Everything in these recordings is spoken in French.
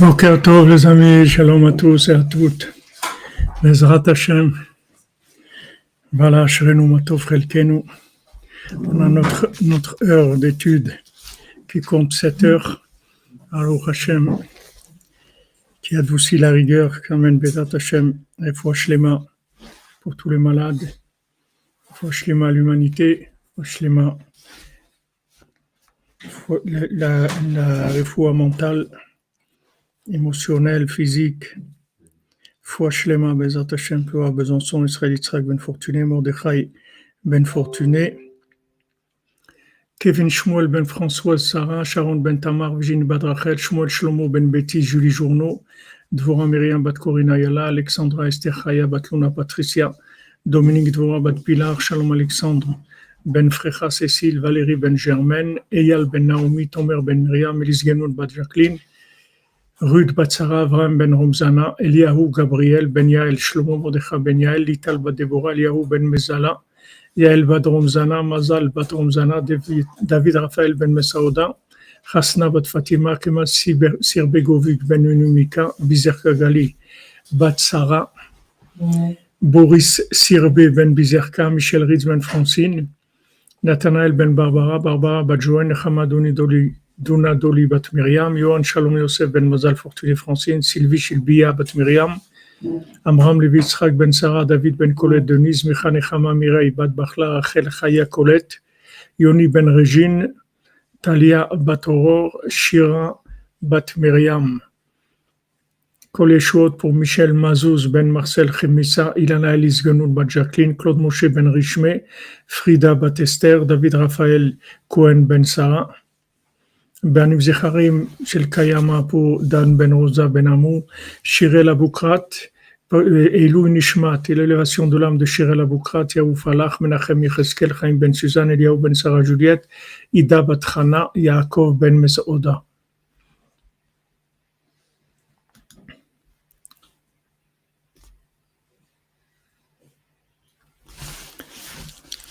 Boker Tov les amis, shalom à tous et à toutes. Bezrat Hashem, voilà, Shrenu Matov Relkenu. On a notre, notre heure d'étude qui compte 7 heures. Alors Hashem, qui adoucit la rigueur, qui amène Bezrat Hashem, et Shlema pour tous les malades, Foi Shlema l'humanité, Foi Shlema la, la, la mentale émotionnel, physique. Foi Shlema, Bezat Hashem, Besançon, Israël, Yitzhak, Ben Fortuné, Mordechai, Ben Fortuné, Kevin Shmuel, Ben François, Sarah, Sharon, Ben Tamar, Virginie Badrachel, Shmuel Shlomo, Ben Betty, Julie Journeau, Dvora Myriam, Bat Corina Yala, Alexandra, Esther Chaya, Bat Luna, Patricia, Dominique Dvora, Bat Pilar, Shalom Alexandre, Ben Frecha, Cécile, Valérie, Ben Germaine, Eyal, Ben Naomi, Tomer, Ben Miriam, Elise Genoun, Bat Jacqueline, Ruth Batsara, Avraham Ben Romzana, Eliyahu Gabriel, Ben Yael, Shlomo Mordecha Ben Yael, Lital Bat Deborah, Eliyahu Ben Mezala, Yael Bat Romzana, Mazal Bat Romzana, David Raphaël Ben Mesaouda, Hasna Bat Fatima, Kemal Sirbegovic Ben Unumika, Bizer Kagali, Bat Sarah, Boris Sirbe Ben Bizerka, Michel Ritz Ben Francine, Nathanaël Ben Barbara, Barbara Bat Joël, Doli Duna Doli Bat Miriam, Yohan Shalom Yosef Ben Mazal Fortuné Francine, Sylvie Shilbia Bat Miriam, Amram Levi Ben Sarah, David Ben Colette Denise, Micha Nechama Mireille Bat Bachla, Rachel Chaya Colette, Yoni Ben Regine, Talia Bat Aurore, Shira Bat Miriam. Kol pour Michel Mazouz Ben Marcel Chemissa, Ilana Elise Genoun Bat Jacqueline, Claude Moshe Ben Richmé, Frida Bat Esther, David Raphaël Cohen Ben Sarah. Banim Zecharim Shel Kayama pour Dan Ben Rosa Ben Amou, Shirel Aboukrat, Elou Nishmat, et l'élévation de l'âme de Shirel Aboukrat, Yaou Falach, Menachem Yecheskel, Chaim Ben Suzanne, Eliaou Ben Sarah Juliette, Ida Batrana, Yaakov Ben Mesauda.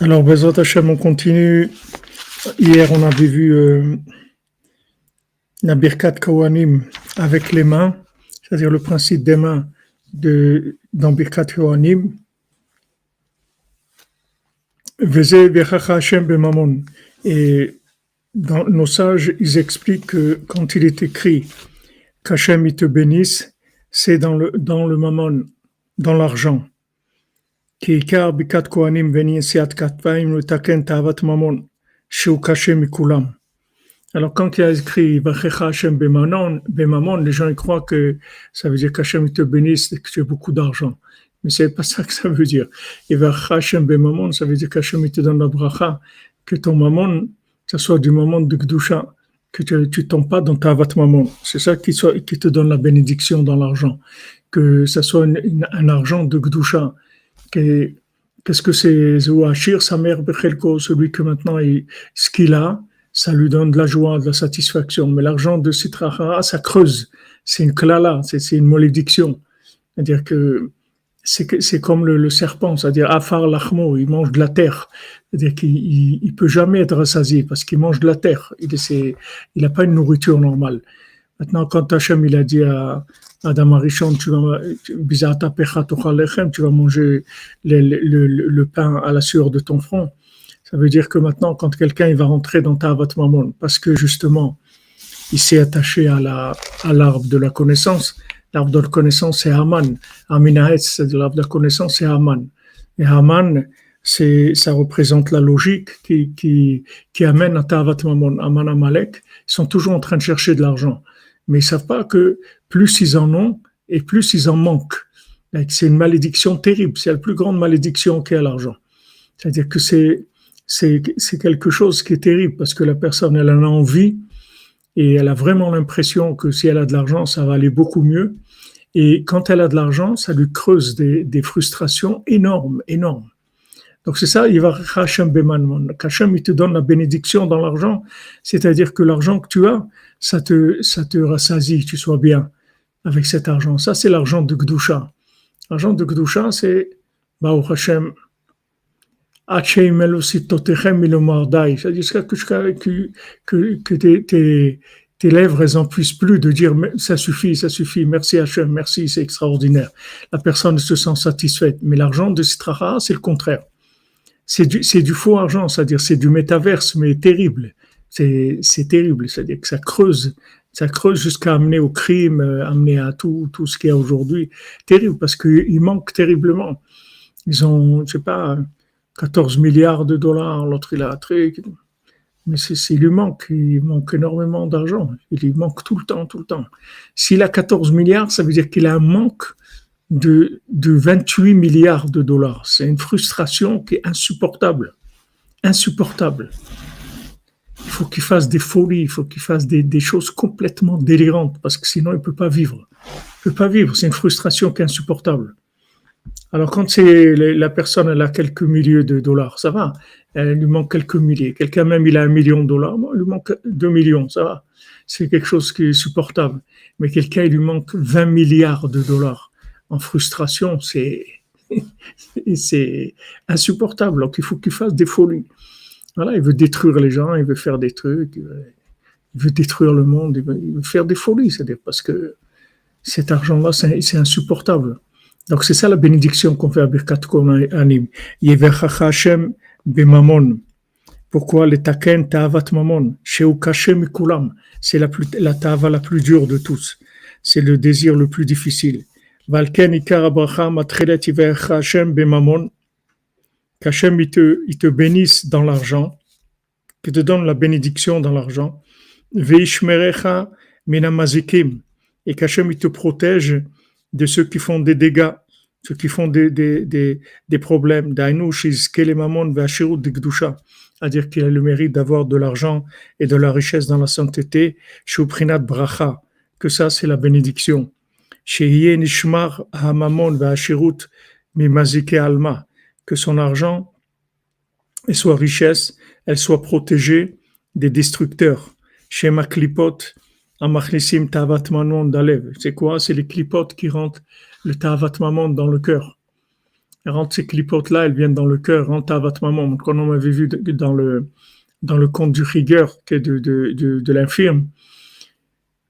Alors, Bezrat Hashem, on continue. Hier, on avait vu euh, la Birkat Kohanim avec les mains, c'est-à-dire le principe des mains de, dans Birkat Kohanim. Et dans nos sages, ils expliquent que quand il est écrit qu'Hachem te bénisse, c'est dans le, dans le mammon, dans l'argent. Qui Birkat Kohanim veni siat katvaim le taken tavat mammon, shu kashem mikulam. Alors, quand il a écrit Hashem Bemamon, les gens ils croient que ça veut dire qu'Hachem te bénisse et que tu as beaucoup d'argent. Mais c'est pas ça que ça veut dire. Et Hashem Bemamon, ça veut dire qu'Hachem te donne la bracha, que ton mammon, ça soit du moment de Gdusha, que tu tombes pas dans ta vat mammon. C'est ça qui, soit, qui te donne la bénédiction dans l'argent. Que ça soit un argent de Gdusha. Qu'est-ce que c'est Zouachir, sa mère Bechelko, celui que maintenant, il, ce qu'il a, ça lui donne de la joie, de la satisfaction. Mais l'argent de Sitrahara, ça creuse. C'est une klala, c'est une malédiction. C'est-à-dire que c'est comme le, serpent, c'est-à-dire Afar Lachmo, il mange de la terre. C'est-à-dire qu'il ne peut jamais être rassasié parce qu'il mange de la terre. Il n'a pas une nourriture normale. Maintenant, quand Hachem il a dit à Adam Arishon, tu vas, tu vas manger le, pain à la sueur de ton front, ça veut dire que maintenant, quand quelqu'un il va rentrer dans ta Mammon, parce que justement, il s'est attaché à la à l'arbre de la connaissance. L'arbre de la connaissance, c'est Haman. Aminahetz, c'est l'arbre de la connaissance, c'est Haman. Et Haman, ça représente la logique qui, qui, qui amène à Tavat Mammon. Haman Amalek, ils sont toujours en train de chercher de l'argent. Mais ils savent pas que plus ils en ont et plus ils en manquent. C'est une malédiction terrible. C'est la plus grande malédiction qu'est l'argent. C'est-à-dire que c'est, c'est quelque chose qui est terrible parce que la personne, elle en a envie et elle a vraiment l'impression que si elle a de l'argent, ça va aller beaucoup mieux. Et quand elle a de l'argent, ça lui creuse des, des, frustrations énormes, énormes. Donc c'est ça, il va Hachem Beman. Hachem, il te donne la bénédiction dans l'argent, c'est-à-dire que l'argent que tu as, ça te, ça te rassasie, tu sois bien avec cet argent. Ça, c'est l'argent de Gdusha. L'argent de Gdusha, c'est Baruch Hashem, c'est-à-dire que, que, que tes, tes, tes lèvres, elles n'en puissent plus de dire ça suffit, ça suffit, merci Hachem, merci, c'est extraordinaire. La personne se sent satisfaite. Mais l'argent de Sitraha, c'est le contraire. C'est du, du faux argent, c'est-à-dire c'est du métaverse, mais terrible. C'est, c'est terrible, c'est-à-dire que ça creuse, ça creuse jusqu'à amener au crime, euh, amener à tout, tout ce qu'il y a aujourd'hui. Terrible, parce qu'il manque terriblement. Ils ont, je sais pas, 14 milliards de dollars, l'autre il a très mais c'est, lui manque, il manque énormément d'argent. Il lui manque tout le temps, tout le temps. S'il a 14 milliards, ça veut dire qu'il a un manque de, de 28 milliards de dollars. C'est une frustration qui est insupportable. Insupportable. Il faut qu'il fasse des folies, il faut qu'il fasse des, des, choses complètement délirantes, parce que sinon il ne peut pas vivre. Il ne peut pas vivre, c'est une frustration qui est insupportable. Alors quand c'est la personne elle a quelques milliers de dollars, ça va. Elle lui manque quelques milliers. Quelqu'un même il a un million de dollars, il lui manque deux millions, ça va. C'est quelque chose qui est supportable. Mais quelqu'un il lui manque 20 milliards de dollars en frustration, c'est c'est insupportable. Donc il faut qu'il fasse des folies. Voilà, il veut détruire les gens, il veut faire des trucs, il veut, détruire le monde, il veut, faire des folies, c'est-à-dire parce que cet argent-là, c'est insupportable. Donc c'est ça la bénédiction qu'on fait à Birkat Kohanim. Yevechacha Hashem b'mamon. Pourquoi le taken ta'avat mamon? Sheu kashem kulam. C'est la, la ta'ava la plus dure de tous. C'est le désir le plus difficile. Valken ikar abracha matrelet yevechacha Hashem b'mamon. Qu'Hachem il te, il te bénisse dans l'argent, qu'il te donne la bénédiction dans l'argent. Veishmerecha minamazikim. Et qu'Hachem il te protège de ceux qui font des dégâts, ceux qui font des, des, des, des problèmes. C'est-à-dire qu'il a le mérite d'avoir de l'argent et de la richesse dans la sainteté. bracha, que ça c'est la bénédiction. alma, que son argent et sa richesse, elle soit protégée des destructeurs. C'est quoi? C'est les clipotes qui rentrent le tavat mamon dans le cœur. Rentrent ces clipotes-là, elles viennent dans le cœur, rentrent tavat mamon. Comme on avait vu dans le, dans le conte du rigueur, qui est de, de, de, de l'infirme,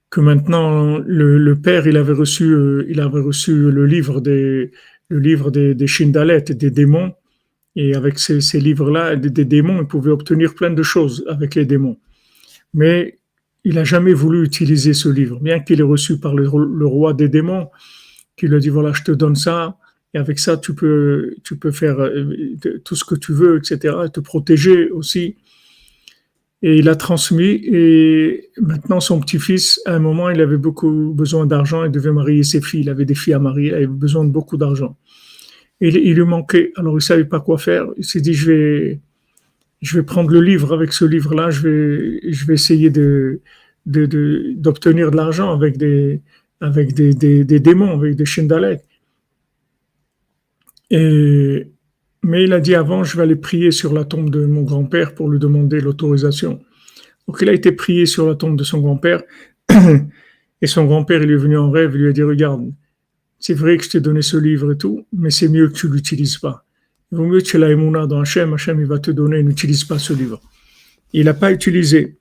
que maintenant le, le, père, il avait reçu, euh, il avait reçu le livre des, le livre des, des des démons. Et avec ces, ces livres-là, des, des démons, il pouvait obtenir plein de choses avec les démons. Mais il n'a jamais voulu utiliser ce livre, bien qu'il ait reçu par le, roi des démons, qui lui a dit voilà, je te donne ça, et avec ça, tu peux, tu peux faire euh, tout ce que tu veux, etc., et te protéger aussi. Et il a transmis, et maintenant son petit-fils, à un moment, il avait beaucoup besoin d'argent, il devait marier ses filles, il avait des filles à marier, il avait besoin de beaucoup d'argent. Et il lui manquait, alors il savait pas quoi faire, il s'est dit, je vais, je vais prendre le livre. Avec ce livre-là, je vais, je vais essayer de, d'obtenir de, de l'argent avec des, avec des, des, démons, avec des Shindalek. Et, mais il a dit avant, je vais aller prier sur la tombe de mon grand-père pour lui demander l'autorisation. Donc il a été prié sur la tombe de son grand-père. Et son grand-père, il est venu en rêve, il lui a dit, regarde, c'est vrai que je t'ai donné ce livre et tout, mais c'est mieux que tu l'utilises pas. Il vaut mieux que tu aies dans Hachem, Hachem il va te donner, n'utilise pas ce livre. Il n'a pas utilisé.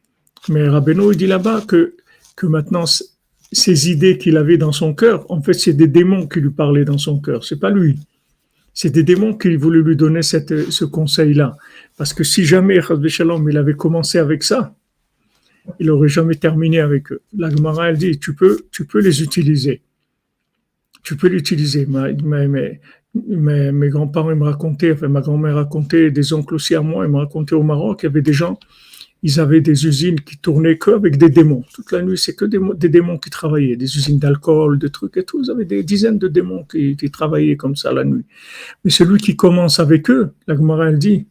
Mais Rabbeinu, il dit là-bas que, maintenant, ces idées qu'il avait dans son cœur, en fait, c'est des démons qui lui parlaient dans son cœur. C'est pas lui. C'est des démons qui voulaient lui donner ce conseil-là. Parce que si jamais, Shalom, il avait commencé avec ça, il n'aurait jamais terminé avec eux. La Gemara, elle dit, tu peux, tu peux les utiliser. Tu peux l'utiliser. Mais, mais, mes, mes grands-parents me racontaient, enfin ma grand-mère racontait, des oncles aussi à moi, ils me racontaient au Maroc, il y avait des gens, ils avaient des usines qui tournaient que avec des démons. Toute la nuit, c'est que des, des, démons qui travaillaient, des usines d'alcool, de trucs et tout. Ils avaient des dizaines de démons qui, travaillaient comme ça la nuit. Mais celui qui commence avec eux, la Gemara, elle dit,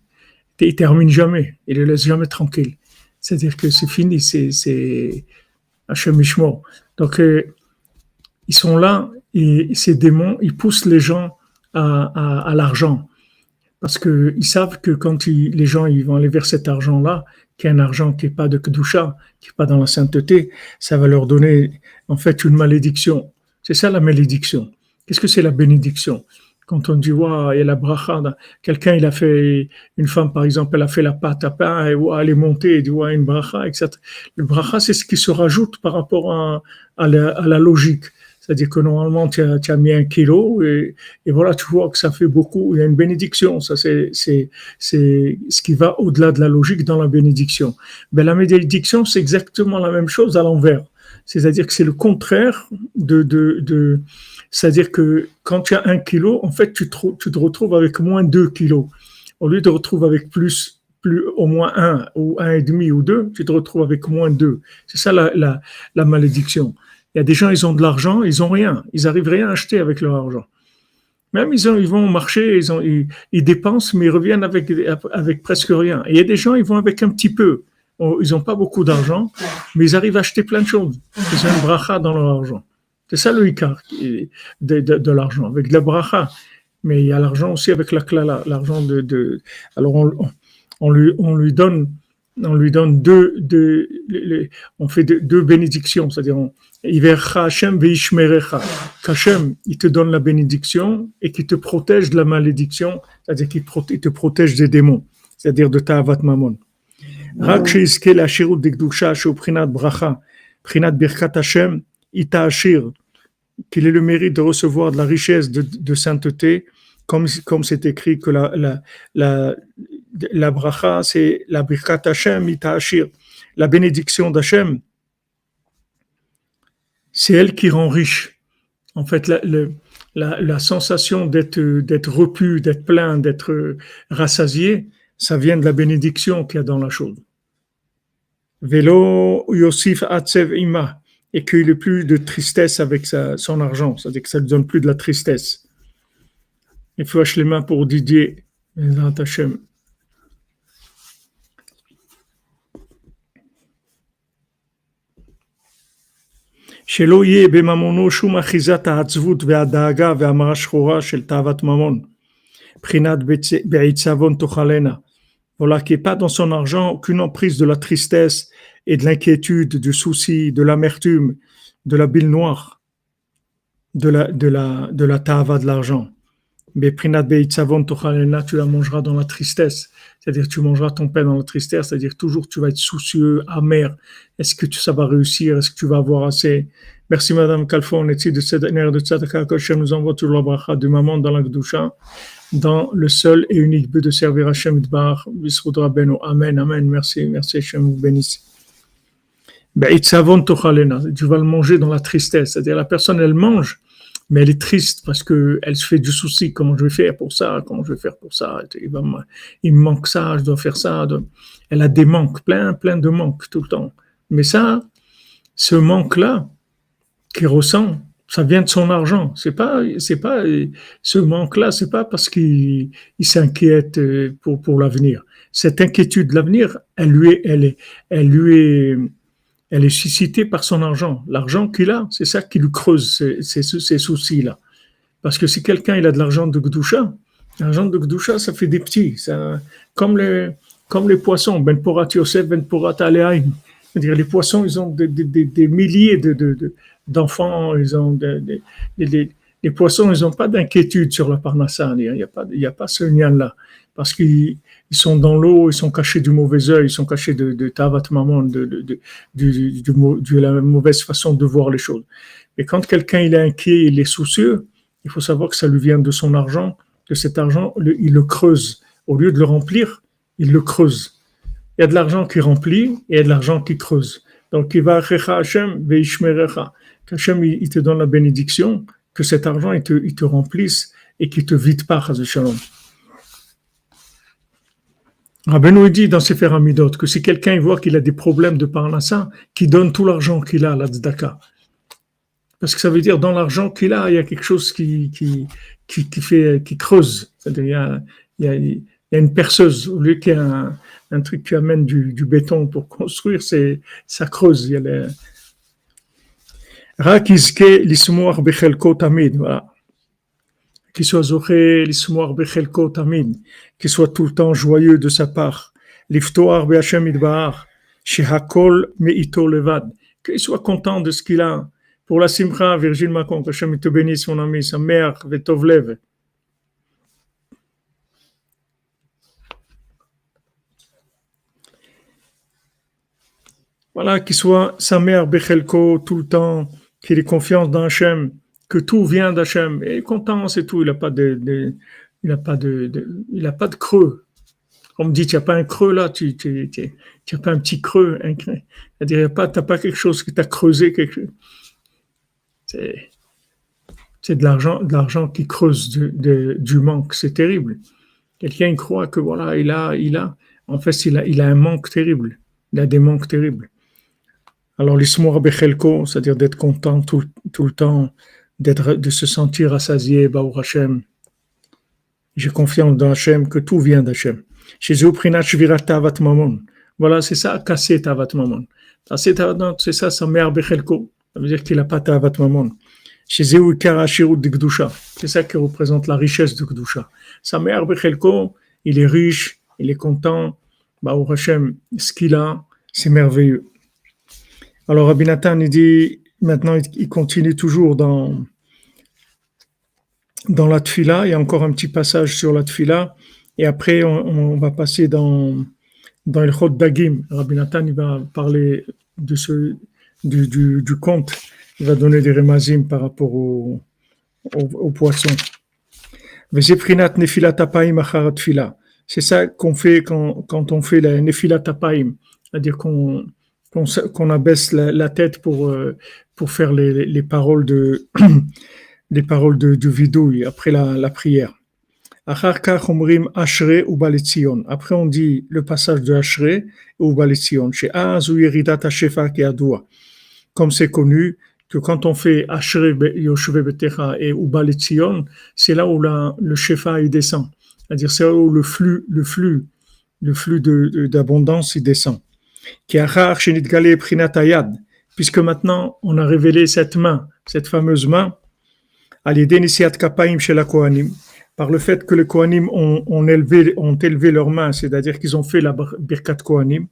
il termine jamais, il les laisse jamais tranquilles. C'est-à-dire que c'est fini, c'est, c'est cheminement. Donc, euh, ils sont là, et ces démons, ils poussent les gens à, l'argent. Parce qu'ils savent que quand les gens ils vont aller vers cet argent-là, qui est un argent qui n'est pas de Kedusha, qui n'est pas dans la sainteté, ça va leur donner en fait une malédiction. C'est ça la malédiction. Qu'est-ce que c'est la bénédiction? Quand on dit, waouh, il y a la bracha, quelqu'un, il a fait, une femme, par exemple, elle a fait la pâte à pain, et elle est montée, et dit, waouh, une bracha, etc. Le bracha, c'est ce qui se rajoute par rapport à, la, logique. C'est-à-dire que normalement, tu as, mis un kilo et, voilà, tu vois que ça fait beaucoup. Il y a une bénédiction. Ça, c'est, ce qui va au-delà de la logique dans la bénédiction. Mais la bénédiction, c'est exactement la même chose à l'envers. C'est-à-dire que c'est le contraire de, c'est-à-dire que quand tu as un kilo, en fait, tu te, retrouves avec moins deux kilos. Au lieu de te retrouver avec plus, plus au moins un ou un et demi ou deux, tu te retrouves avec moins deux. C'est ça la, malédiction. Il y a des gens, ils ont de l'argent, ils ont rien. Ils arrivent rien à acheter avec leur argent. Même ils, ont, ils vont ils, ont, ils, dépensent, mais ils reviennent avec, presque rien. Et il y a des gens, ils vont avec un petit peu. Ils n'ont pas beaucoup d'argent, mais ils arrivent à acheter plein de choses. Ils ont une bracha dans leur argent. C'est ça le ikar de, de, l'argent, avec la bracha. Mais il y a l'argent aussi avec la klala, l'argent de, de, Alors on, lui, on lui donne, on lui donne deux, on fait deux, bénédictions, c'est-à-dire Qu'Hachem, il te donne la bénédiction et qui te protège de la malédiction, c'est-à-dire qu'il te protège des démons, c'est-à-dire de ta avat mamon. Qu'il ait le mérite de recevoir de la richesse de, sainteté, comme comme c'est écrit que la, la, la, la bracha, c'est la birkat Hashem, la bénédiction d'Hachem, c'est elle qui rend riche. En fait, la, sensation d'être d'être repu, d'être plein, d'être rassasié, ça vient de la bénédiction qu'il y a dans la chose. Velo Yosif Atsev Ima et qu'il ait plus de tristesse avec son argent, c'est-à-dire que ça ne lui donne plus de la tristesse. Il faut acheter les mains pour Didier. שלא יהיה בממונו שום אחיזת העצבות והדאגה והמרה שחורה של תאוות ממון, מבחינת בעיצבון תאכלנה. Voilà, qui n'est pas dans son argent aucune emprise de la tristesse et de l'inquiétude, du souci, de l'amertume, de la bile noire, de la, de la, de la tava de l'argent. Tu la mangeras dans la tristesse. C'est-à-dire, tu mangeras ton pain dans la tristesse. C'est-à-dire, toujours, tu vas être soucieux, amer. Est-ce que ça va réussir? Est-ce que tu vas avoir assez? Merci, Madame Kalfon. Et de cette énergie de Tzadaka, que nous envoie toujours la bracha de maman dans la Gdusha, dans le seul et unique but de servir Hachem Idbar. Amen, Amen. Merci, merci, Hachem vous bénisse. Tu vas le manger dans la tristesse. C'est-à-dire la personne, elle mange, mais elle est triste parce que elle se fait du souci. Comment je vais faire pour ça? Comment je vais faire pour ça? Il, me manque ça, je dois faire ça. Elle a des manques, plein, plein de manques tout le temps. Mais ça, ce manque-là qu'il ressent, ça vient de son argent. C'est pas, c'est pas ce manque-là, c'est pas parce qu'il s'inquiète pour pour l'avenir. Cette inquiétude de l'avenir, elle lui elle est, elle lui est elle est suscitée par son argent. L'argent qu'il a, c'est ça qui lui creuse ces, soucis-là. Parce que si quelqu'un il a de l'argent de Gdusha, l'argent de Gdusha, ça fait des petits. Ça, comme, les, comme les poissons, Ben Porat Yosef, Ben Porat C'est-à-dire les poissons, ils ont des, milliers de, d'enfants, ils ont les poissons, ils n'ont pas d'inquiétude sur la parnassa. Il n'y a, a pas ce lien-là. Parce qu'ils ils sont dans l'eau, ils sont cachés du mauvais œil, ils sont cachés de, de tavat maman, de, la mauvaise façon de voir les choses. Et quand quelqu'un est inquiet, il est soucieux, il faut savoir que ça lui vient de son argent, que cet argent, il le creuse. Au lieu de le remplir, il le creuse. Il y a de l'argent qui remplit et il y a de l'argent qui creuse. Donc, il va Hashem, Qu'Hachem, il te donne la bénédiction, que cet argent, il te, il remplisse et qu'il te vide pas, Shalom. Rabbeinu dit dans ses Amidot que si quelqu'un voit qu'il a des problèmes de parnassa, qu'il donne tout l'argent qu'il a à la tzedaka. Parce que ça veut dire dans l'argent qu'il a, il y a quelque chose qui, qui, qui, fait, qui creuse. C'est-à-dire, il y a, il y a, a une perceuse. Au lieu qu'il y ait un, truc qui amène du, du béton pour construire, c'est, ça creuse. Il y a. Voilà qu'il soit Zoché, Bechelko qu'il soit tout le temps joyeux de sa part, l'Iftoar Idbar, Shehakol Me'ito Levad, qu'il soit content de ce qu'il a. Pour la Simcha, Virgile Macon, qu'Hachem te bénisse, mon ami, sa mère, vetovlev. Voilà, qu'il soit sa mère Bechelko tout le temps, qu'il ait confiance dans Hachem que tout vient d'Hachem, et content, c'est tout, il n'a pas de, il a pas de, il a pas de creux. On me dit, tu n'as pas un creux là, tu n'as pas un petit creux. C'est-à-dire, tu n'as pas quelque chose qui t'a creusé. C'est, de l'argent, qui creuse du manque. C'est terrible. Quelqu'un croit que voilà, il a, il a, en fait, il a, il a un manque terrible. Il a des manques terribles. Alors, l'ismour bechelko, c'est-à-dire d'être content tout, tout le temps, de se sentir rassasié, Baou Hashem. J'ai confiance dans Hachem, que tout vient Mamon. Voilà, c'est ça, casser Tavat Mamon. Casser Tavat c'est ça, sa mère Bechelko. Ça veut dire qu'il n'a pas Tavat Mamon. C'est ça qui représente la richesse de Gdusha. Sa mère Bechelko, il est riche, il est content. Baou Hashem, ce qu'il a, c'est merveilleux. Alors Rabbi Nathan, il dit, maintenant, il continue toujours dans, dans la Tfila. Il y a encore un petit passage sur la Tfila. Et après, on, va passer dans, dans le Chod Dagim. Rabbi Nathan, va parler de ce, du, du, conte. Il va donner des remazim par rapport au, au, au poisson. C'est ça qu'on fait quand, quand on fait la nefilat tapaim, c'est-à-dire qu'on qu'on abaisse la, tête pour, euh, pour faire les, les paroles de les paroles de, de vidouille après la, la prière. Après on dit le passage de Ashre ou Balitzion. Comme c'est connu que quand on fait Ashre Yoshve Betecha et Ubalitzion, c'est là où la, le Shefa il descend. C'est-à-dire c'est là où le flux, le flux, le flux d'abondance il descend puisque maintenant on a révélé cette main, cette fameuse main, par le fait que les Kohanim ont, élevé, ont élevé leurs mains, c'est-à-dire qu'ils ont fait la Birkat Kohanim.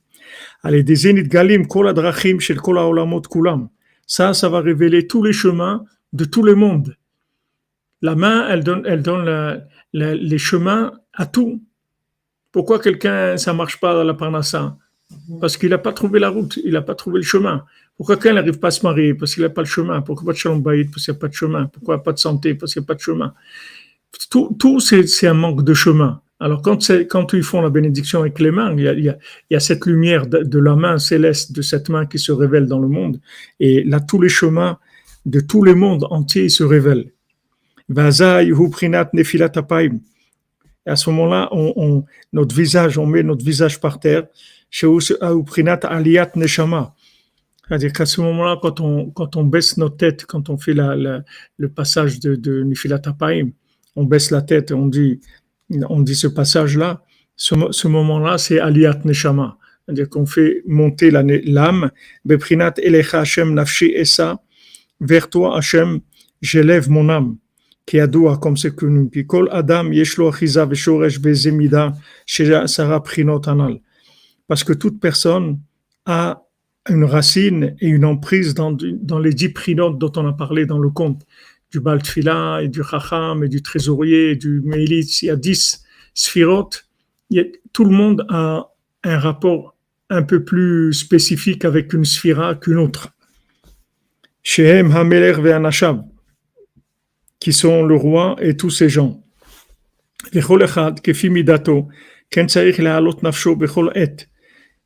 Ça, ça va révéler tous les chemins de tous les mondes. La main, elle donne, elle donne les chemins à tout. Pourquoi quelqu'un, ça marche pas dans la Parnassa? Parce qu'il n'a pas trouvé la route, il n'a pas trouvé le chemin. Pourquoi quelqu'un n'arrive pas à se marier? Parce qu'il n'a pas le chemin. Pourquoi pas de shalom Parce qu'il n'y a pas de chemin. Pourquoi pas de santé? Parce qu'il n'y a pas de chemin. Tout, tout c'est un manque de chemin. Alors quand, quand ils font la bénédiction avec les mains, il y a, il y a, cette lumière de, la main céleste, de cette main qui se révèle dans le monde. Et là, tous les chemins de tous les mondes entiers se révèlent. Et à ce moment-là, on, on, notre visage, on met notre visage par terre. C'est-à-dire qu'à ce moment-là, quand on, quand on baisse notre tête, quand on fait la, le passage de, de Nifilat on baisse la tête on dit, on dit ce passage-là, ce, moment-là, c'est Aliyat Neshama. C'est-à-dire qu'on fait monter l'âme, Beprinat Elecha Hashem Nafshi Esa, vers toi Hashem, j'élève mon âme. Prinot Anal parce que toute personne a une racine et une emprise dans, dans les dix prinotes dont on a parlé dans le conte, du Baltfila et du Chacham et du Trésorier et du Meilitz. Il y a dix sphirotes. tout le monde a un rapport un peu plus spécifique avec une sphira qu'une autre. Shehem Hameler Ve'anashab, qui sont le roi et tous ces gens.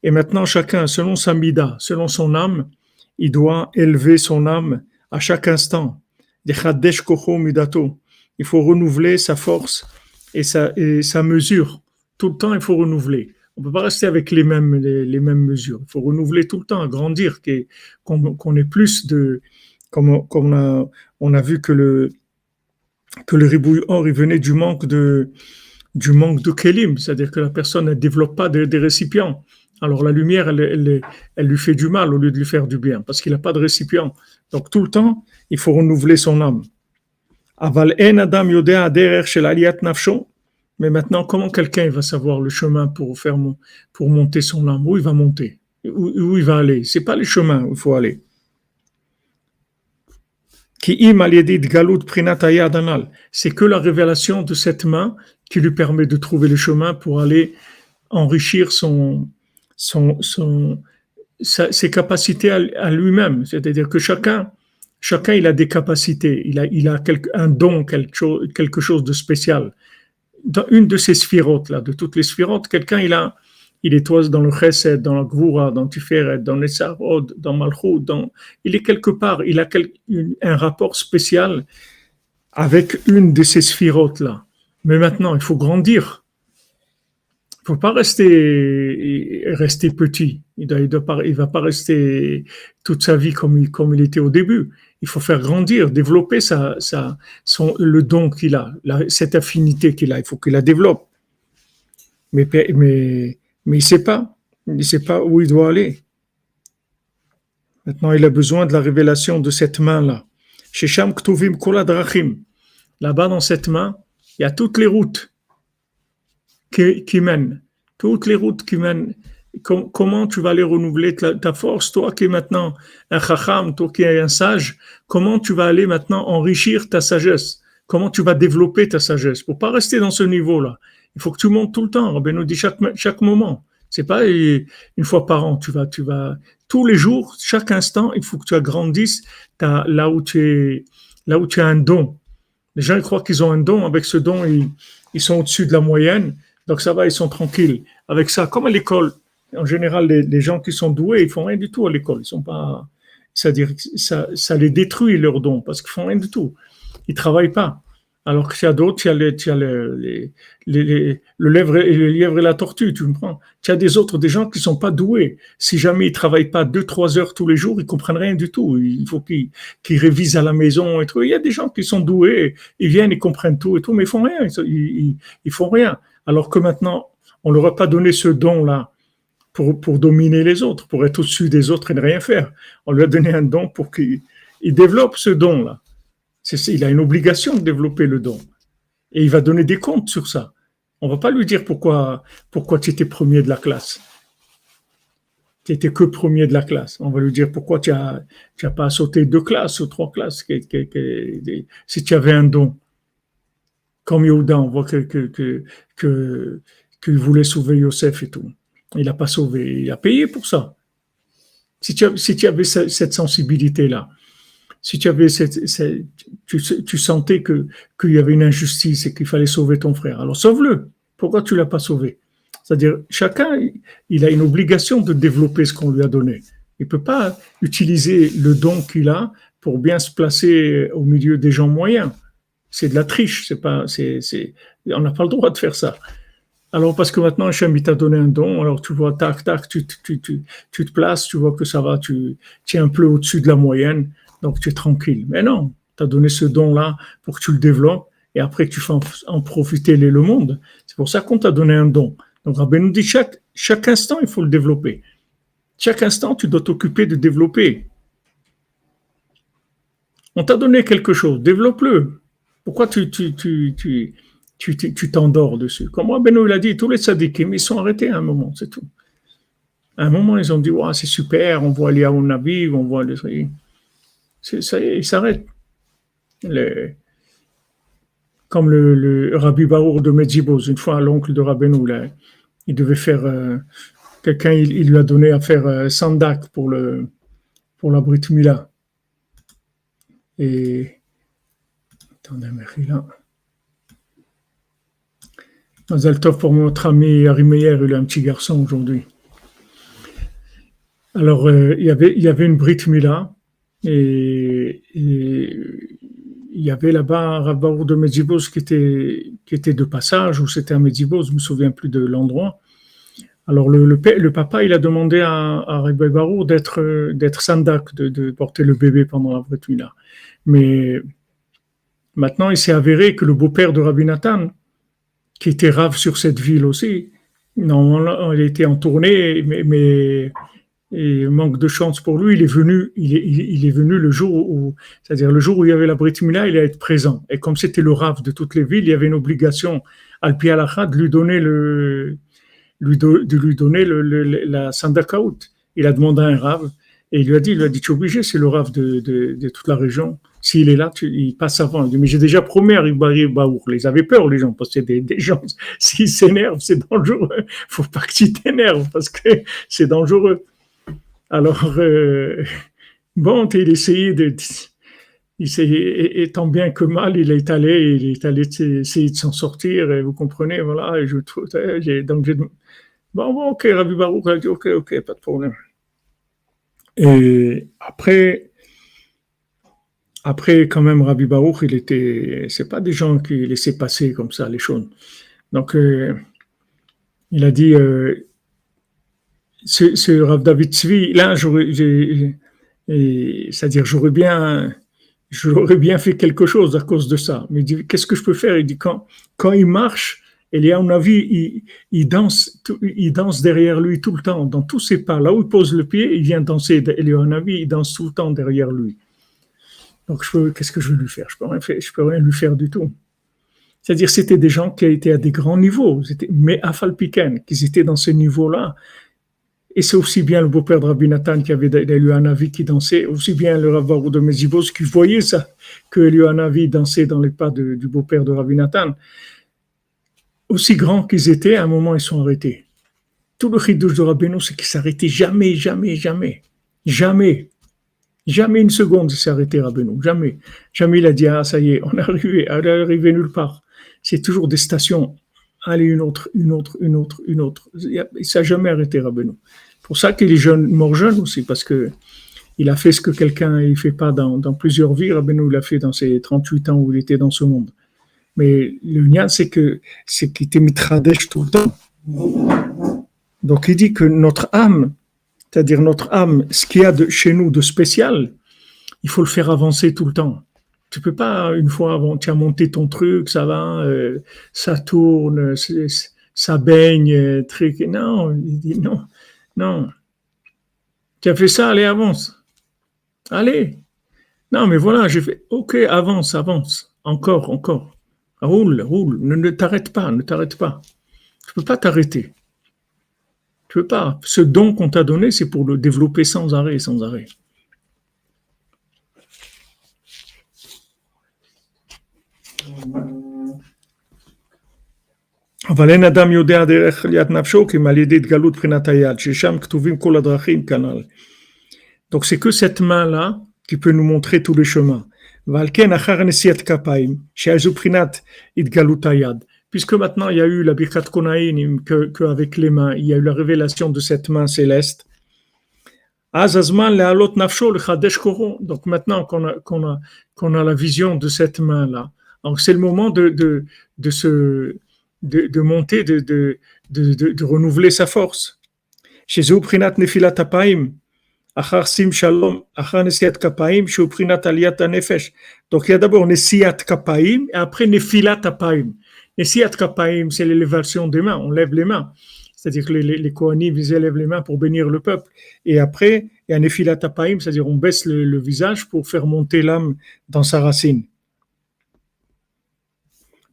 Et maintenant, chacun, selon sa mida, selon son âme, il doit élever son âme à chaque instant. Il faut renouveler sa force et sa, et sa mesure. Tout le temps, il faut renouveler. On ne peut pas rester avec les mêmes, les, mêmes mesures. Il faut renouveler tout le temps, grandir, qu'on ait plus de... Comme, comme on, a, on a vu que le, que le ribouille or, il venait du manque de, du manque de kelim, c'est-à-dire que la personne ne développe pas des récipients alors la lumière, elle, lui fait du mal au lieu de lui faire du bien, parce qu'il n'a pas de récipient. Donc tout le temps, il faut renouveler son âme. Aval en adam Mais maintenant, comment quelqu'un va savoir le chemin pour faire pour monter son âme? Où il va monter? Où, il va aller? C'est pas le chemin où il faut aller. C'est que la révélation de cette main qui lui permet de trouver le chemin pour aller enrichir son, son, son, ses capacités à, lui-même. C'est-à-dire que chacun, chacun, il a des capacités, il a, il a un don, quelque chose, quelque chose de spécial. Dans une de ces sphirotes, là, de toutes les sphirotes, quelqu'un, il a, il est toi dans le chesed, dans la gvura, dans Tiferet, dans les sarod, dans Malchut, il est quelque part, il a un rapport spécial avec une de ces sphirotes là. Mais maintenant, il faut grandir. Il faut pas rester petit. Il ne va pas rester toute sa vie comme il, était au début. Il faut faire grandir, développer son, le don qu'il a, cette affinité qu'il a. Il faut qu'il la développe. Mais, mais il ne sait pas. Il ne sait pas où il doit aller. Maintenant, il a besoin de la révélation de cette main-là. Shesham Ktuvim Drachim. Là-bas, dans cette main, il y a toutes les routes qui, mènent. Toutes les routes qui mènent. comment tu vas aller renouveler? Ta, force, toi qui es maintenant un chacham, toi qui es un sage, comment tu vas aller maintenant enrichir ta sagesse? Comment tu vas développer ta sagesse? Pour pas rester dans ce niveau-là. Il faut que tu montes tout le temps. Rabbi nous dit chaque, chaque moment. C'est pas une fois par an. Tu vas, tu vas, tous les jours, chaque instant, il faut que tu agrandisses là où tu es, là où tu as un don. Les gens ils croient qu'ils ont un don. Avec ce don, ils, ils sont au-dessus de la moyenne. Donc ça va, ils sont tranquilles. Avec ça, comme à l'école, en général, les, gens qui sont doués, ils font rien du tout à l'école. Ils sont pas, c'est-à-dire, ça, ça les détruit leur don parce qu'ils font rien du tout. Ils travaillent pas. Alors qu'il y a d'autres, il y a, y a le, le lièvre et la tortue, tu me prends. Tu as des autres, des gens qui sont pas doués. Si jamais ils travaillent pas deux, trois heures tous les jours, ils comprennent rien du tout. Il faut qu'ils révisent à la maison et tout. Il y a des gens qui sont doués, ils viennent, ils comprennent tout et tout, mais ils font rien. Ils, font rien. Alors que maintenant, on leur a pas donné ce don-là pour, pour dominer les autres, pour être au-dessus des autres et ne rien faire. On lui a donné un don pour qu'il développe ce don-là il a une obligation de développer le don. Et il va donner des comptes sur ça. On va pas lui dire pourquoi, pourquoi tu étais premier de la classe. Tu étais que premier de la classe. On va lui dire pourquoi tu as, tu as pas sauté deux classes ou trois classes. si tu avais un don. Comme Yehuda, on voit que, que, que, qu'il voulait sauver Yosef et tout. Il n'a pas sauvé. Il a payé pour ça. Si tu, si tu avais cette sensibilité-là, si tu avais cette, tu, sentais que qu'il y avait une injustice et qu'il fallait sauver ton frère, alors sauve-le. Pourquoi tu l'as pas sauvé? C'est-à-dire chacun, il a une obligation de développer ce qu'on lui a donné. Il peut pas utiliser le don qu'il a pour bien se placer au milieu des gens moyens. C'est de la triche. C'est pas, c'est, on n'a pas le droit de faire ça. Alors, parce que maintenant, Hachem, il t'a donné un don, alors tu vois, tac, tac, tu, tu, tu, tu, te places, tu vois que ça va, tu, tu es un peu au-dessus de la moyenne donc tu es tranquille. Mais non, tu as donné ce don-là pour que tu le développes et après tu fasses en profiter le monde. C'est pour ça qu'on t'a donné un don. Donc Rabbi dit chaque, instant, il faut le développer. Chaque instant, tu dois t'occuper de développer. On t'a donné quelque chose, développe-le. Pourquoi tu, tu, tu, tu, tu, t'endors dessus? Comme moi, l'a dit, tous les sadikim, ils sont arrêtés à un moment, c'est tout. À un moment, ils ont dit, c'est super, on voit les on voit les il s'arrête. comme le, Rabbi Baour de Medjiboz, une fois l'oncle de Rabbeinu, là, il devait faire, euh, quelqu'un, il, lui a donné à faire euh, sandak pour, le, pour la Brit Mila. Et, attendez, là. Tov pour notre ami Harry Meyer, il a un petit garçon aujourd'hui. Alors, euh, il, y avait, il y avait une Brit Mila, et, il y avait là-bas un rabbin de Medjibos qui était, qui était de passage, ou c'était un Medjibos, je ne me souviens plus de l'endroit. Alors le, papa, il a demandé à, à Barour d'être, d'être sandak, de, porter le bébé pendant la là. Mais maintenant, il s'est avéré que le beau-père de Rabbi Nathan, qui était rave sur cette ville aussi, normalement, il était en tournée, mais et manque de chance pour lui, il est venu, il est, il est venu le jour où, c'est-à-dire le jour où il y avait la Brit Mila, il allait être présent. Et comme c'était le rave de toutes les villes, il y avait une obligation, al de lui donner le, de lui donner le, la sandakaout. Il a demandé un rave et il lui a dit, il lui a dit, tu es obligé, c'est le rave de, de, de, toute la région. S'il est là, tu, il passe avant. Il dit, mais j'ai déjà promis à Baour. Ils avaient peur, les gens, parce que des, des gens, s'ils s'énervent, c'est dangereux. Faut pas que tu t'énerves, parce que c'est dangereux. Alors, euh, bon, il essayait de, il et, tant bien que mal, il est allé, il est allé essayer de s'en sortir, et vous comprenez, voilà, et je trouve, donc bon, bon, ok, Rabbi Baruch a dit, ok, ok, pas de problème. Et après, après, quand même, Rabbi Baruch, il était, c'est pas des gens qui laissaient passer comme ça les choses. Donc, euh, il a dit, euh, ce, Rav David là, c'est-à-dire, j'aurais bien, j'aurais bien fait quelque chose à cause de ça. Mais il qu'est-ce que je peux faire? Il dit, quand, quand il marche, a avis, il, il, danse, il danse derrière lui tout le temps, dans tous ses pas. Là où il pose le pied, il vient danser. avis, il danse tout le temps derrière lui. Donc, qu'est-ce que je veux lui faire? Je peux rien je peux rien lui faire du tout. C'est-à-dire, c'était des gens qui étaient à des grands niveaux, mais à Falpiken, qu'ils étaient dans ce niveau-là. Et c'est aussi bien le beau-père de Rabbi Nathan qui avait eu un avis qui dansait, aussi bien le Rav de Mezivos qui voyait ça, que avis dansait dans les pas du beau-père de Rabbi Nathan. Aussi grands qu'ils étaient, à un moment, ils sont arrêtés. Tout le chidouche de Rabbeinu, c'est qu'ils s'arrêtaient jamais, jamais, jamais. Jamais. Jamais une seconde il s'est arrêté Rabbeinu. Jamais. Jamais il a dit, ah, ça y est, on est arrivé, on est arrivé nulle part. C'est toujours des stations. Allez, une autre, une autre, une autre, une autre. Il ne s'est jamais arrêté Rabbeinu. pour ça qu'il est jeune, mort jeune aussi, parce que il a fait ce que quelqu'un ne fait pas dans, plusieurs vies. Rabbeinu l'a fait dans ses 38 ans où il était dans ce monde. Mais le lien, c'est que c'est qu'il était mitradesh tout le temps. Donc il dit que notre âme, c'est-à-dire notre âme, ce qu'il y a de, chez nous de spécial, il faut le faire avancer tout le temps. Tu peux pas, une fois avant, tu as monté ton truc, ça va, euh, ça tourne, ça baigne, euh, truc. Non, il dit non, non. Tu as fait ça, allez, avance. Allez. Non, mais voilà, j'ai fait, ok, avance, avance. Encore, encore. Roule, roule. Ne, ne t'arrête pas, ne t'arrête pas. Tu peux pas t'arrêter. Tu veux pas. Ce don qu'on t'a donné, c'est pour le développer sans arrêt, sans arrêt. אבל אין אדם יודע דרך עליית נפשו כי על ידי התגלות בחינת היד, ששם כתובים כל הדרכים כנ"ל. Donc c'est que cette main-là qui peut nous montrer tous les chemins. ועל כן אחר נשיאת כפיים, שזו בחינת התגלות היד puisque maintenant il y a eu la Birkat Konaïn, que, que, avec les mains, il y a eu la révélation de cette main céleste. Donc maintenant qu'on a, qu'on a, qu'on a la vision de cette main-là, donc c'est le moment de, de, de, se, de, de monter, de, de, de, renouveler sa force. Achar Nesiat Kapaim, chez Prinat Aliat Nefesh. Donc il y a d'abord Kapaim et après Apaim. Et si Kapaim, c'est l'élévation des mains, on lève les mains. C'est-à-dire que les, les, les Kohanim, ils les mains pour bénir le peuple. Et après, il y a Nefilat c'est-à-dire on baisse le, visage pour faire monter l'âme dans sa racine.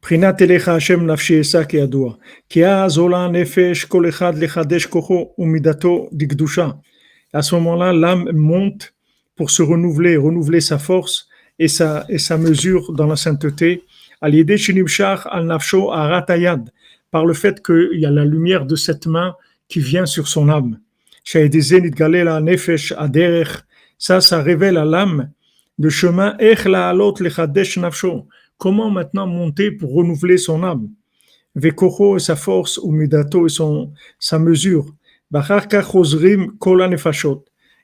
בחינת אליך השם נפשי אשא כידוע, כי אז עולה נפש כל אחד לחדש כוחו ומידתו דקדושה. À ce moment-là, l'âme monte pour se renouveler, renouveler sa force et sa, et sa mesure dans la sainteté par le fait qu'il y a la lumière de cette main qui vient sur son âme. Ça, ça révèle à l'âme le chemin Comment maintenant monter pour renouveler son âme? Vekocho et sa force, ou Midato et son, sa mesure.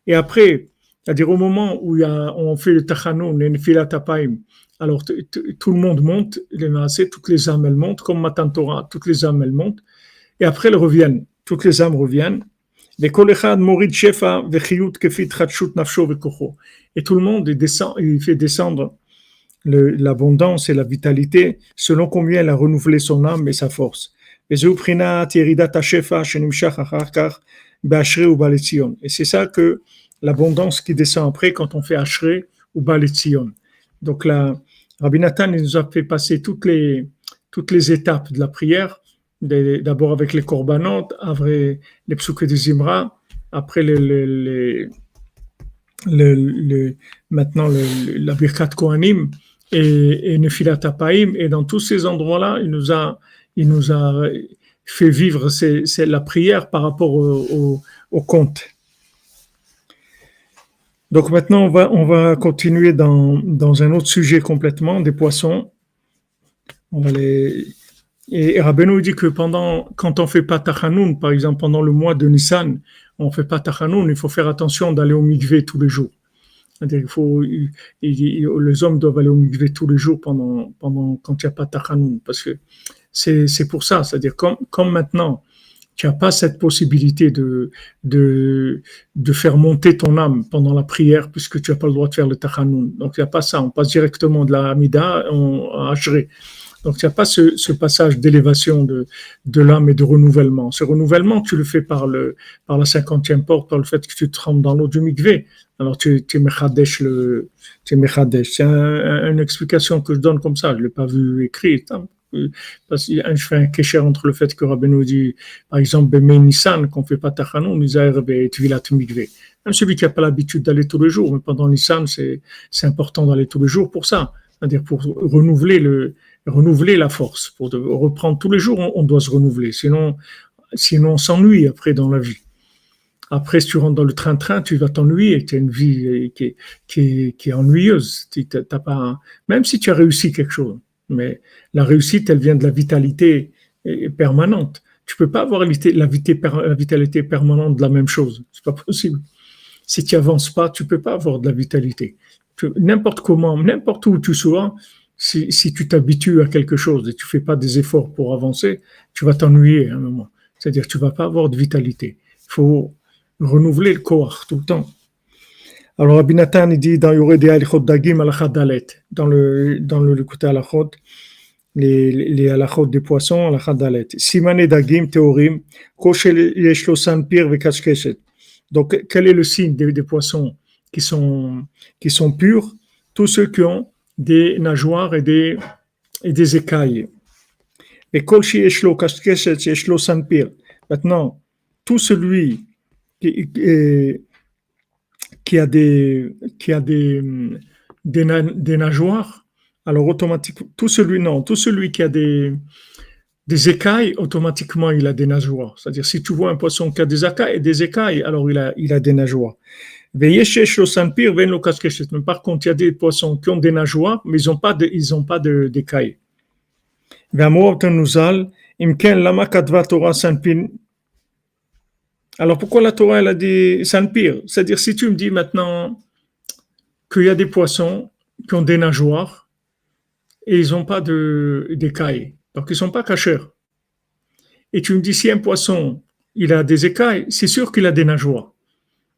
Et après, c'est-à-dire au moment où on fait le tachanoun, le alors tout le monde monte, les maasés, toutes les âmes elles montent, comme Matan Torah, toutes les âmes elles montent, et après elles reviennent, toutes les âmes reviennent. Et tout le monde descend, il fait descendre l'abondance et la vitalité selon combien elle a renouvelé son âme et sa force. Et c'est ça que l'abondance qui descend après quand on fait Ashrei ou Baletzion. Donc la, Rabbi Nathan nous a fait passer toutes les, toutes les étapes de la prière, d'abord avec les korbanot, après les psuke de Zimra, après les, les, maintenant la birkat Kohanim et, et et dans tous ces endroits-là, il nous a, il nous a fait vivre la prière par rapport au, compte. Donc maintenant, on va, on va continuer dans, un autre sujet complètement, des poissons. On va. Et Rabbeinu dit que pendant, quand on fait pas par exemple pendant le mois de Nissan, on fait pas il faut faire attention d'aller au mikvé tous les jours. C'est-à-dire faut, les hommes doivent aller au mikvé tous les jours pendant, pendant, quand il n'y a pas Tachanoun, parce que c'est, pour ça. C'est-à-dire comme, comme maintenant, tu n'as pas cette possibilité de, de, de faire monter ton âme pendant la prière puisque tu n'as pas le droit de faire le tachanoun. Donc il n'y a pas ça. On passe directement de la Hamida à Ashré. Donc il n'y a pas ce, passage d'élévation de, l'âme et de renouvellement. Ce renouvellement, tu le fais par, le, par la cinquantième porte, par le fait que tu te dans l'eau du mikvé. Alors tu, tu mechadesh le, tu mechadesh. C'est une explication que je donne comme ça. Je l'ai pas vu écrite. Hein parce que je fais un kécher entre le fait que Rabbeinu dit, par exemple, Bemei Nissan, qu'on ne fait pas Tachanon, Tvilat Mikve. Même celui qui n'a pas l'habitude d'aller tous les jours, mais pendant Nissan, c'est important d'aller tous les jours pour ça. C'est-à-dire pour renouveler le, renouveler la force. Pour reprendre tous les jours, on, doit se renouveler. Sinon, sinon on s'ennuie après dans la vie. Après, si tu rentres dans le train-train, tu vas t'ennuyer. Tu as une vie qui est, qui est, qui est ennuyeuse. T'as pas, même si tu as réussi quelque chose. Mais la réussite, elle vient de la vitalité permanente. Tu peux pas avoir la vitalité permanente de la même chose. C'est pas possible. Si tu avances pas, tu peux pas avoir de la vitalité. N'importe comment, n'importe où tu sois, si, tu t'habitues à quelque chose et tu fais pas des efforts pour avancer, tu vas t'ennuyer à un moment. C'est-à-dire, tu vas pas avoir de vitalité. Il faut renouveler le corps tout le temps. Alors, il dit dans le, dans le, côté Alachot, les, les Alachot des poissons, Alachat Dalet. Simane Dagim Théorim, Koshel Vekashkeshet. Donc, quel est le signe des, des, poissons qui sont, qui sont purs? Tous ceux qui ont des nageoires et des, et des écailles. Et Kolshi Yeshlo Kashkeshet Yeshlo Sanpir. Maintenant, tout celui qui, qui qui a des, qui a des, des, nageoires, alors automatiquement, tout celui, non, tout celui qui a des, des écailles, automatiquement, il a des nageoires. C'est-à-dire, si tu vois un poisson qui a des écailles, des écailles alors il a, il a des nageoires. Par contre, il y a des poissons qui ont des nageoires, mais ils n'ont pas de, ils ont pas d'écailles. Alors pourquoi la Torah elle a dit pire C'est-à-dire si tu me dis maintenant qu'il y a des poissons qui ont des nageoires et ils n'ont pas d'écailles, donc ils ne sont pas cachés. Et tu me dis si un poisson il a des écailles, c'est sûr qu'il a des nageoires.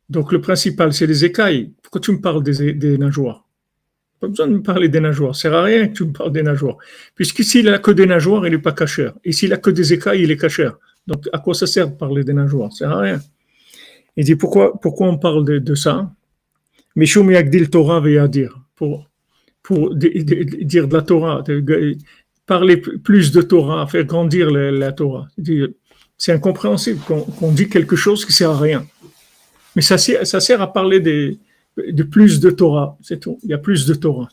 Donc le principal c'est les écailles. Pourquoi tu me parles des, nageoires? Pas besoin de me parler des nageoires. Ça sert à rien que tu me parles des nageoires. Puisqu'ici il a que des nageoires, il n'est pas cacheur. Et s'il a que des écailles, il est cacheur. Donc, à quoi ça sert de parler des nageoires? Ça sert à rien. Il dit pourquoi, on parle de, de ça? Mishum Yagdil Torah dire pour, dire de la Torah, parler plus de Torah, faire grandir la, Torah. C'est incompréhensible qu'on dit quelque chose qui sert à rien. Mais ça, sert à parler de, plus de Torah, c'est tout. Il y a plus de Torah.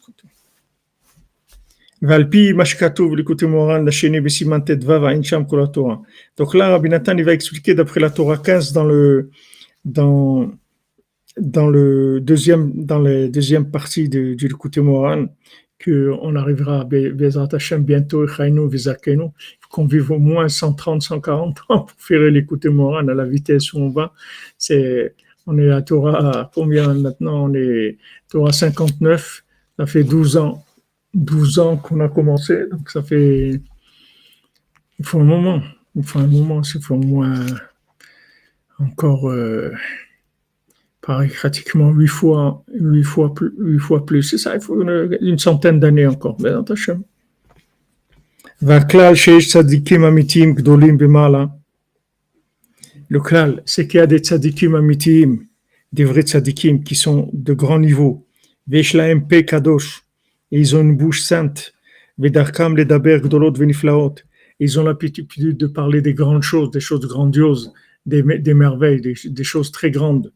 Donc là, Rabbi Nathan, il va expliquer d'après la Torah 15 dans le, deuxième, dans la deuxième partie de, du l'écouter Moran, qu'on arrivera à Bezat Hashem bientôt, qu'on vive au moins 130, 140 ans pour faire l'écouter Moran à la vitesse où on va. C'est, on est à Torah, combien maintenant? On est Torah 59, ça fait 12 ans 12 ans qu'on a commencé, donc ça fait. Il faut un moment. Il faut un moment, il faut au moins encore euh, pratiquement 8 fois, 8 fois plus. 8 fois plus. C'est ça, il faut une, centaine d'années encore. Mais attention. Le klal, c'est qu'il y a des tzadikim amitim, des vrais tzadikim qui sont de grand niveau. Pe kadosh, ils ont une bouche sainte. Vedarkam les daber gdolot veniflaot. Ils ont l'habitude de parler des grandes choses, des choses grandioses, des, merveilles, des, des, choses très grandes.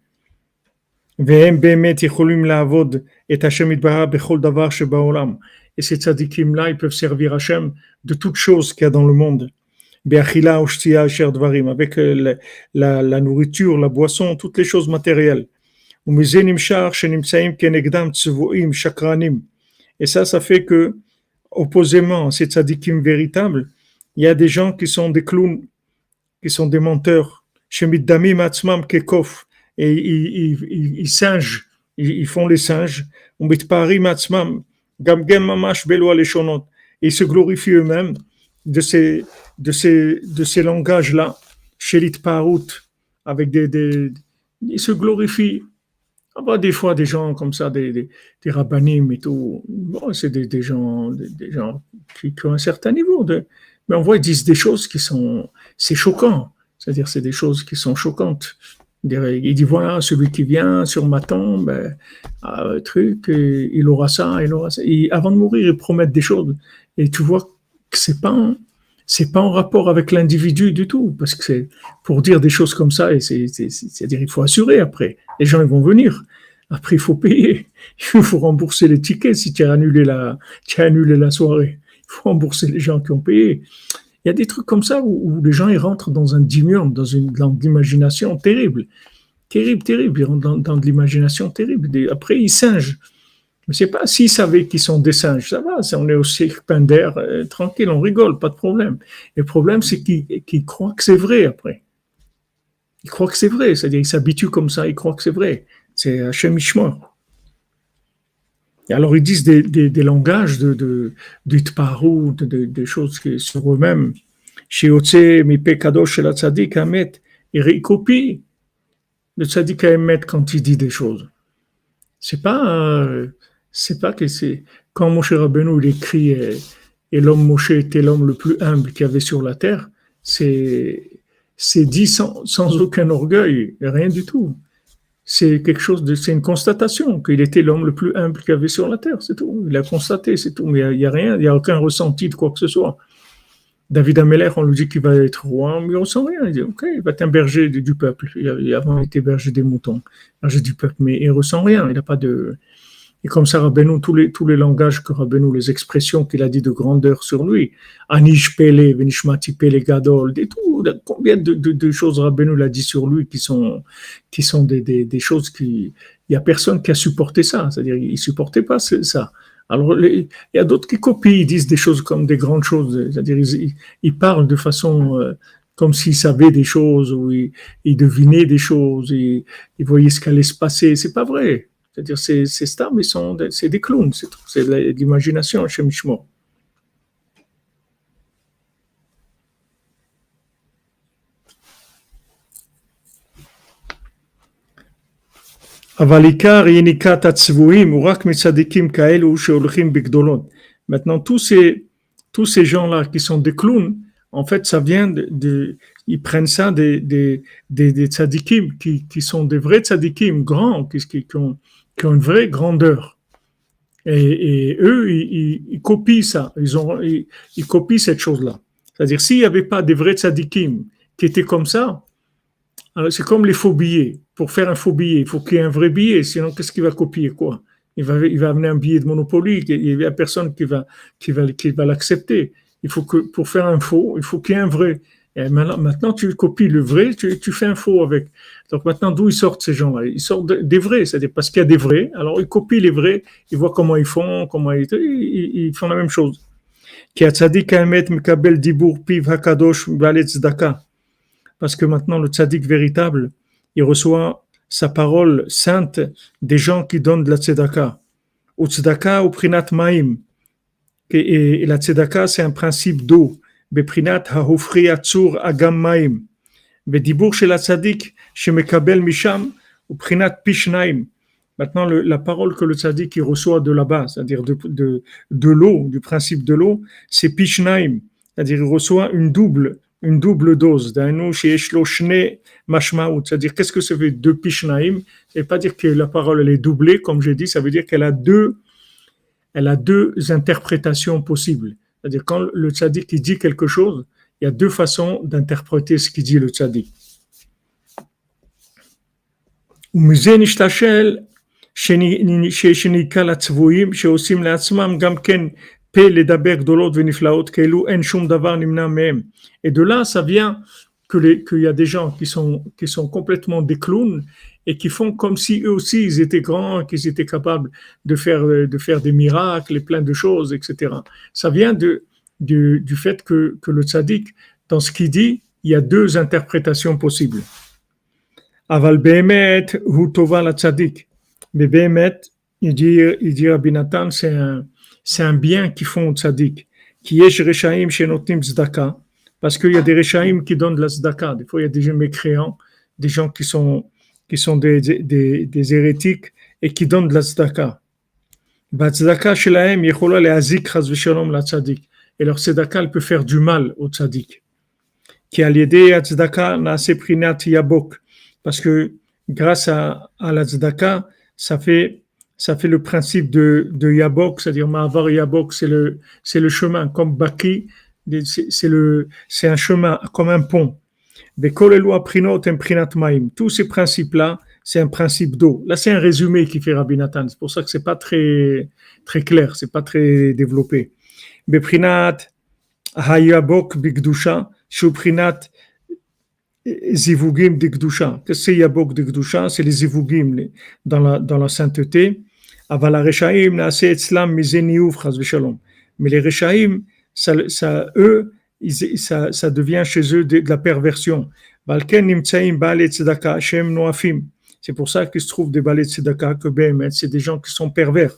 Et ces tzadikim-là, ils peuvent servir Hachem de toutes choses qu'il y a dans le monde. Avec euh, la, la, la nourriture, la boisson, toutes les choses matérielles. Et ça, ça fait que, opposément à ces tzadikim véritables, il y a des gens qui sont des clowns, qui sont des menteurs. Et ils, ils, ils singent, ils, font les singes. Ils se glorifient eux-mêmes de ces, de ces, de ces langages-là, Shelit Parut, avec des, des, ils se glorifient. Ah bah, des fois, des gens comme ça, des, des, rabbinim et tout, bon, c'est des, des, gens, des, gens qui, ont un certain niveau. De, mais on voit, ils disent des choses qui sont, c'est choquant. C'est-à-dire, c'est des choses qui sont choquantes. Il dit voilà, celui qui vient sur ma tombe, ah, truc, il aura ça, il aura ça. Et avant de mourir, il promet des choses. Et tu vois que c'est pas, c'est pas en rapport avec l'individu du tout, parce que c'est pour dire des choses comme ça, et c'est-à-dire il faut assurer après. Les gens ils vont venir. Après, il faut payer. Il faut rembourser les tickets si tu as annulé la, tu as annulé la soirée. Il faut rembourser les gens qui ont payé. Il y a des trucs comme ça où, les gens ils rentrent dans un dimium, dans une dans l'imagination terrible. Terrible, terrible. Ils rentrent dans, de l'imagination terrible. Après, ils singent. Mais c'est pas s'ils savaient qu'ils sont des singes, ça va, on est au cirque euh, tranquille, on rigole, pas de problème. le problème, c'est qu'ils croient que c'est vrai après. Ils croient que c'est vrai, c'est-à-dire ils s'habituent comme ça, ils croient que c'est vrai. C'est Hachem Et alors ils disent des, des, des langages de, de, de, de, de choses qui, sur eux-mêmes. Shiotse, mi kadosh la tzadik amet. Ils copient le tzadik amet quand il dit des choses. C'est pas, euh, c'est pas que c'est, quand Moshe Rabbeinu il écrit, et, et l'homme Moshe était l'homme le plus humble qu'il y avait sur la terre, c'est, c'est dit sans, aucun orgueil, rien du tout c'est quelque chose de, c'est une constatation qu'il était l'homme le plus humble qu'il y avait sur la terre, c'est tout. Il a constaté, c'est tout. Mais il n'y a, rien, il n'y a aucun ressenti de quoi que ce soit. David Ameller, on lui dit qu'il va être roi, mais il ne ressent rien. Il dit, OK, il va être un berger du, peuple. Il a, avant, été berger des moutons, berger du peuple, mais il ressent rien. Il n'a pas de, et comme ça, Rabbeinu, tous les, tous les langages que Rabbeinu, les expressions qu'il a dit de grandeur sur lui, Anish Pele, Venishmati Pele Gadol, des tout, combien de, de, de, choses Rabbeinu l'a dit sur lui qui sont, qui sont des, des, des choses qui, il y a personne qui a supporté ça, c'est-à-dire, il supportait pas ça. Alors, il y a d'autres qui copient, ils disent des choses comme des grandes choses, c'est-à-dire, ils, ils, parlent de façon, euh, comme s'ils savaient des choses, ou ils, ils devinaient des choses, ils, ils voyaient ce qui allait se passer. C'est pas vrai. C'est-à-dire, ces, ces stars, sont, c'est des clowns, c'est de l'imagination chez Mishmo. Maintenant, tous ces, tous ces gens-là qui sont des clowns, en fait, ça vient de, ils prennent ça des, des, des, tzadikim qui, qui sont des vrais tzadikim grands, qui, ont, qui ont une vraie grandeur. Et, eux, ils, copient ça, ils, ont, ils, copient cette chose-là. C'est-à-dire, s'il n'y avait pas des vrais tzadikim qui étaient comme ça, c'est comme les faux billets. Pour faire un faux billet, il faut qu'il y ait un vrai billet, sinon qu'est-ce qu'il va copier quoi? Il va, il va amener un billet de Monopoly, il n'y a personne qui va, qui va, qui va l'accepter. Il faut que, pour faire un faux, il faut qu'il y ait un vrai. Et maintenant, tu copies le vrai, tu, tu, fais un faux avec. Donc maintenant, d'où ils sortent ces gens-là? Ils sortent des vrais, c'est-à-dire parce qu'il y a des vrais. Alors ils copient les vrais, ils voient comment ils font, comment ils, font la même chose. Parce que maintenant, le tzaddik véritable, il reçoit sa parole sainte des gens qui donnent de la tzedaka. Ou tzedaka ou prinat maim. Et, la tzedaka, c'est un principe d'eau. Beprinat ha'ofri agam maim. Bédibour chez la tzaddik, chez Mekabel Misham, ou Prinat Pishnaim. Maintenant, la parole que le tzaddik il reçoit de là-bas, c'est-à-dire de, l'eau, du principe de l'eau, c'est Pishnaim, c'est-à-dire il reçoit une double, une double dose. C'est-à-dire, qu'est-ce que ça veut dire deux Pishnaim Ça pas dire que la parole est doublée, comme j'ai dit, ça veut dire qu'elle a deux, elle a deux interprétations possibles. C'est-à-dire, quand le tzaddik il dit quelque chose, il y a deux façons d'interpréter ce qu'il dit le tzaddik. Et de là, ça vient qu'il y a des gens qui sont, qui sont complètement des clowns et qui font comme si eux aussi ils étaient grands, qu'ils étaient capables de faire, de faire des miracles et plein de choses, etc. Ça vient de, du, du fait que, que le tzaddik, dans ce qu'il dit, il y a deux interprétations possibles. Aval Behemet, Hutova la tzaddik. Mais Behemet, il dit, il dit Rabbi Nathan, c'est un, c'est un bien qui font au tzaddik. Qui est Reshaim chez Notim Zdaka. Parce qu'il y a des Reshaim qui donnent de la Zdaka. Des fois, il y a des gens mécréants, des gens qui sont, qui sont des, des, des hérétiques et qui donnent de la Zdaka. Tzedaka shelahem yechola le azik chaz v'shalom la tzaddik. Et leur tzedaka, elle peut faire du mal au tzaddik. Qui a l'idée à tzedaka yabok. Parce que grâce à, la tzedaka, ça fait ça fait le principe de, de Yabok, c'est-à-dire Ma'avar Yabok, c'est le, c'est le chemin, comme Baki, c'est le, c'est un chemin, comme un pont. Tous ces principes-là, c'est un principe d'eau. Là, c'est un résumé qui fait Rabbi Nathan. C'est pour ça que c'est pas très, très clair, c'est pas très développé. Beprinat Hayabok Bigdusha, Shuprinat Zivugim Qu'est-ce que c'est Yabok Digdusha C'est les Zivugim dans la, dans la sainteté. Mais les Rechaim, ça, ça, eux, ça, ça, devient chez eux de, la perversion. C'est pour ça qu'il se trouve des de tzedaka que Behemet, c'est des gens qui sont pervers.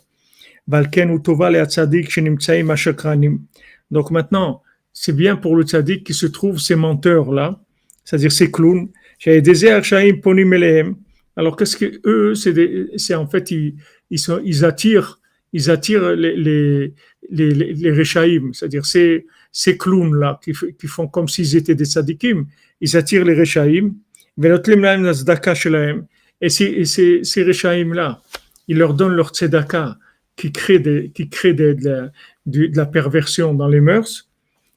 Donc maintenant, c'est bien pour le tzaddik qui se trouve ces menteurs-là, c'est-à-dire ces clowns. Alors qu'est-ce que eux, c'est en fait, ils, sont, ils attirent, ils attirent les, les, c'est-à-dire ces, clowns-là qui, font comme s'ils étaient des sadikim, ils attirent les Rechaim, et ces, ces, ces Rechaim-là, ils leur donnent leur tzedaka qui crée, des, qui crée de, la, de, la perversion dans les mœurs.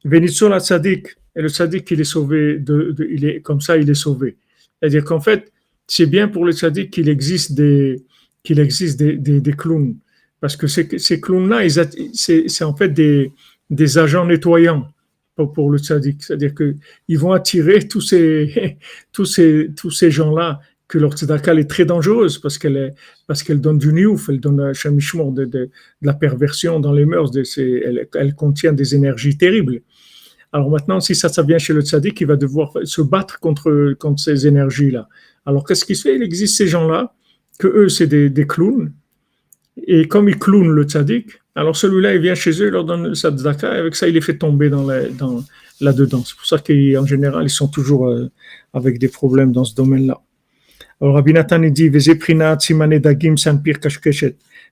Venitzo la tzadik, et le tzadik, il est sauvé, de, il est, comme ça, il est sauvé. C'est-à-dire qu'en fait, c'est bien pour le tzadik qu'il existe des, qu'il existe des, des, des, clowns. Parce que ces, ces clowns-là, c'est en fait des, des agents nettoyants pour, pour le tzaddik. C'est-à-dire qu'ils vont attirer tous ces, tous ces, tous ces gens-là que leur tzedaka est très dangereuse parce qu'elle est, parce qu'elle donne du niouf, elle donne de, de, de, la perversion dans les mœurs, de elle, contient des énergies terribles. Alors maintenant, si ça, ça vient chez le tzaddik, il va devoir se battre contre, contre ces énergies-là. Alors qu'est-ce qu'il fait? Il existe ces gens-là que eux, c'est des, clowns. Et comme ils clownent le tzaddik, alors celui-là, il vient chez eux, il leur donne le tzedaka, et avec ça, il les fait tomber dans là-dedans. C'est pour ça qu'en général, ils sont toujours euh, avec des problèmes dans ce domaine-là. Alors, Rabbi Nathan dit,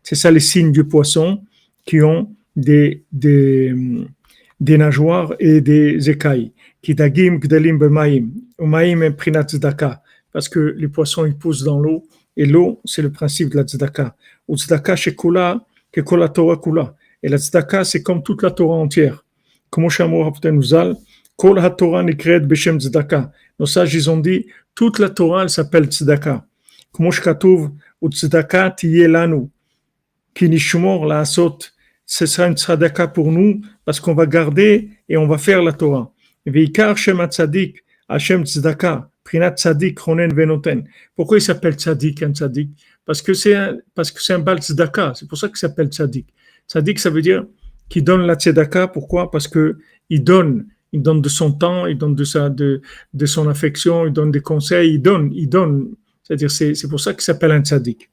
C'est ça les signes du poisson qui ont des, des, des nageoires et des écailles. Parce que les poissons, ils poussent dans l'eau et l'eau, c'est le principe de la tzedaka. Et la tzedaka, c'est comme toute la Torah entière. Comme Shamour Haftenuzal, kol ha-Torah. Nos sages, ils ont dit, toute la Torah, elle s'appelle tzedaka. Comme Shkatuv, ou tzedaka tiye lanu. Ki nishmor la asot. Ce sera une tzedaka pour nous, parce qu'on va garder et on va faire la Torah. Veikar shem tzadik, Hashem tzedaka. Prinat Tzadik Ronen Venoten. Pourquoi il s'appelle Tzadik, un Parce que c'est un, parce que c'est un bal tzedaka. C'est pour ça qu'il s'appelle Tzadik. Tzadik, ça veut dire qu'il donne la tzedaka. Pourquoi? Parce que il donne. Il donne de son temps, il donne de sa, de, de son affection, il donne des conseils, il donne, il donne. C'est-à-dire, c'est, pour ça qu'il s'appelle un tzaddik.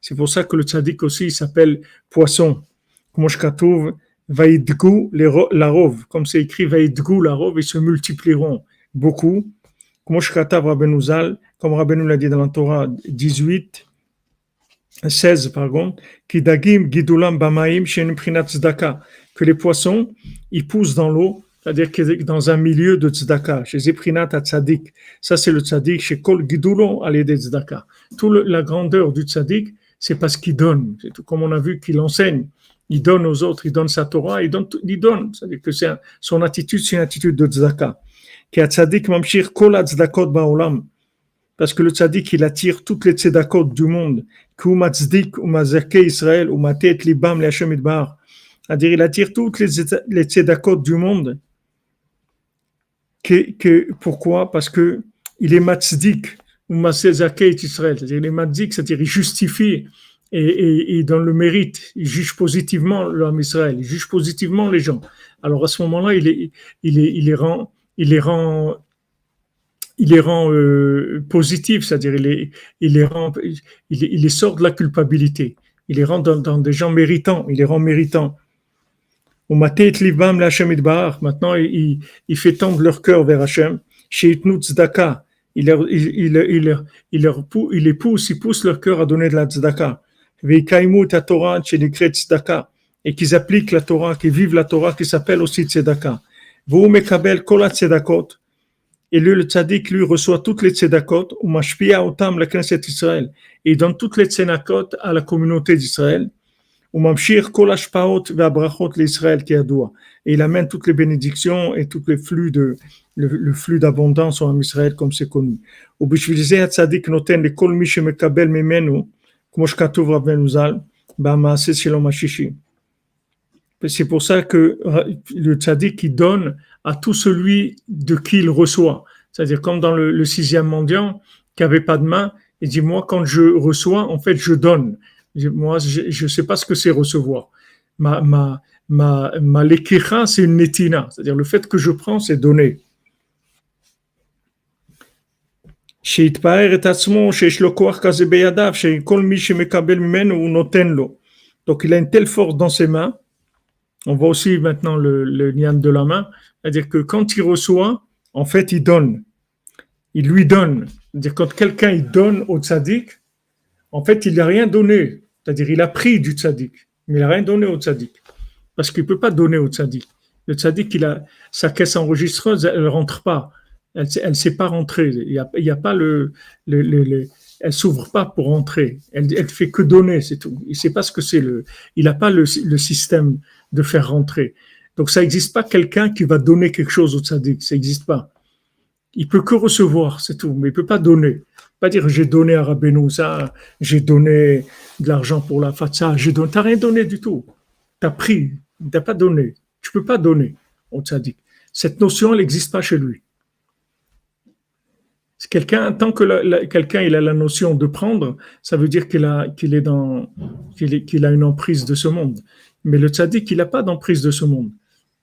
C'est pour ça que le tzaddik aussi s'appelle poisson. Comme c'est écrit ils se multiplieront beaucoup. Comme comme Rabbeinu l'a dit dans la Torah 18, 16, pardon, Kidagim gidulam bamaim tzedaka, que les poissons, ils poussent dans l'eau, c'est-à-dire que dans un milieu de tzedaka, chez Zeprinat tzadik. Ça, c'est le tzadik, chez Kol gidulon allez des tzedaka. Toute la grandeur du tzadik, c'est parce qu'il donne. C'est tout comme on a vu qu'il enseigne il donne aux autres, il donne sa Torah, il donne, il donne. C'est-à-dire que c'est son attitude, c'est une attitude de tzedaka. Parce que le tzaddik, il attire toutes les tzedakot du monde. Israël, libam, C'est-à-dire, il attire toutes les, les tzedakot du monde. Que, que, pourquoi? Parce que il est matzdik, ou masezakeit Israël, c'est-à-dire il est matzdik, c'est-à-dire il justifie et, et, donne le mérite, il juge positivement l'homme Israël, il juge positivement les gens. Alors à ce moment-là, il, est, il, est, il les rend, il les rend, il les rend euh, positifs, c'est-à-dire il les, il les il, il, les sort de la culpabilité, il les rend dans, dans des gens méritants, il les rend méritants. Maintenant, il, il fait tendre leur cœur vers Hachem. Chez Tzedaka, il, il, il, il, il, il les pousse, il pousse leur cœur à donner de la tzedaka. Torah tzedaka. Et qu'ils appliquent la Torah, qu'ils vivent la Torah qui s'appelle aussi tzedaka. Vous mekabel kol tzedakot. Et lui, le tzaddik, lui, reçoit toutes les tzedakot, ou mashpia otam la Knesset Israël. Et donne toutes les tzedakot à la communauté d'Israël. Et il amène toutes les bénédictions et tous les flux de, le, flux d'abondance en Israël comme c'est connu. C'est pour ça que le tzaddik qui donne à tout celui de qui il reçoit. C'est-à-dire comme dans le, le sixième mendiant qui avait pas de main, il dit moi quand je reçois, en fait je donne. Moi, je ne sais pas ce que c'est recevoir. Ma, ma, ma, ma c'est une netina. C'est-à-dire le fait que je prends, c'est donner. Donc il a une telle force dans ses mains. On voit aussi maintenant le, le de la main. C'est-à-dire que quand il reçoit, en fait, il donne. Il lui donne. C'est-à-dire quand quelqu'un donne au tzaddik, en fait, il n'a rien donné. C'est-à-dire, il a pris du tzaddik, mais il n'a rien donné au tzaddik. Parce qu'il ne peut pas donner au tzaddik. Le tzaddik, il a, sa caisse enregistreuse, elle ne rentre pas. Elle ne sait pas rentrer. Il n'y a, a pas le, le, le, elle s'ouvre pas pour rentrer. Elle, elle fait que donner, c'est tout. Il sait pas ce que c'est le, il n'a pas le, le, système de faire rentrer. Donc ça n'existe pas quelqu'un qui va donner quelque chose au tzaddik. Ça n'existe pas. Il peut que recevoir, c'est tout, mais il peut pas donner. Pas dire j'ai donné à Rabbeinu ça, j'ai donné de l'argent pour la fatsa, j'ai donné. T'as rien donné du tout. Tu as pris, t'as pas donné. Tu peux pas donner au tzaddik. Cette notion, elle n'existe pas chez lui. Quelqu'un, tant que quelqu'un il a la notion de prendre, ça veut dire qu'il a est dans qu'il a une emprise de ce monde. Mais le tzaddik, il n'a pas d'emprise de ce monde.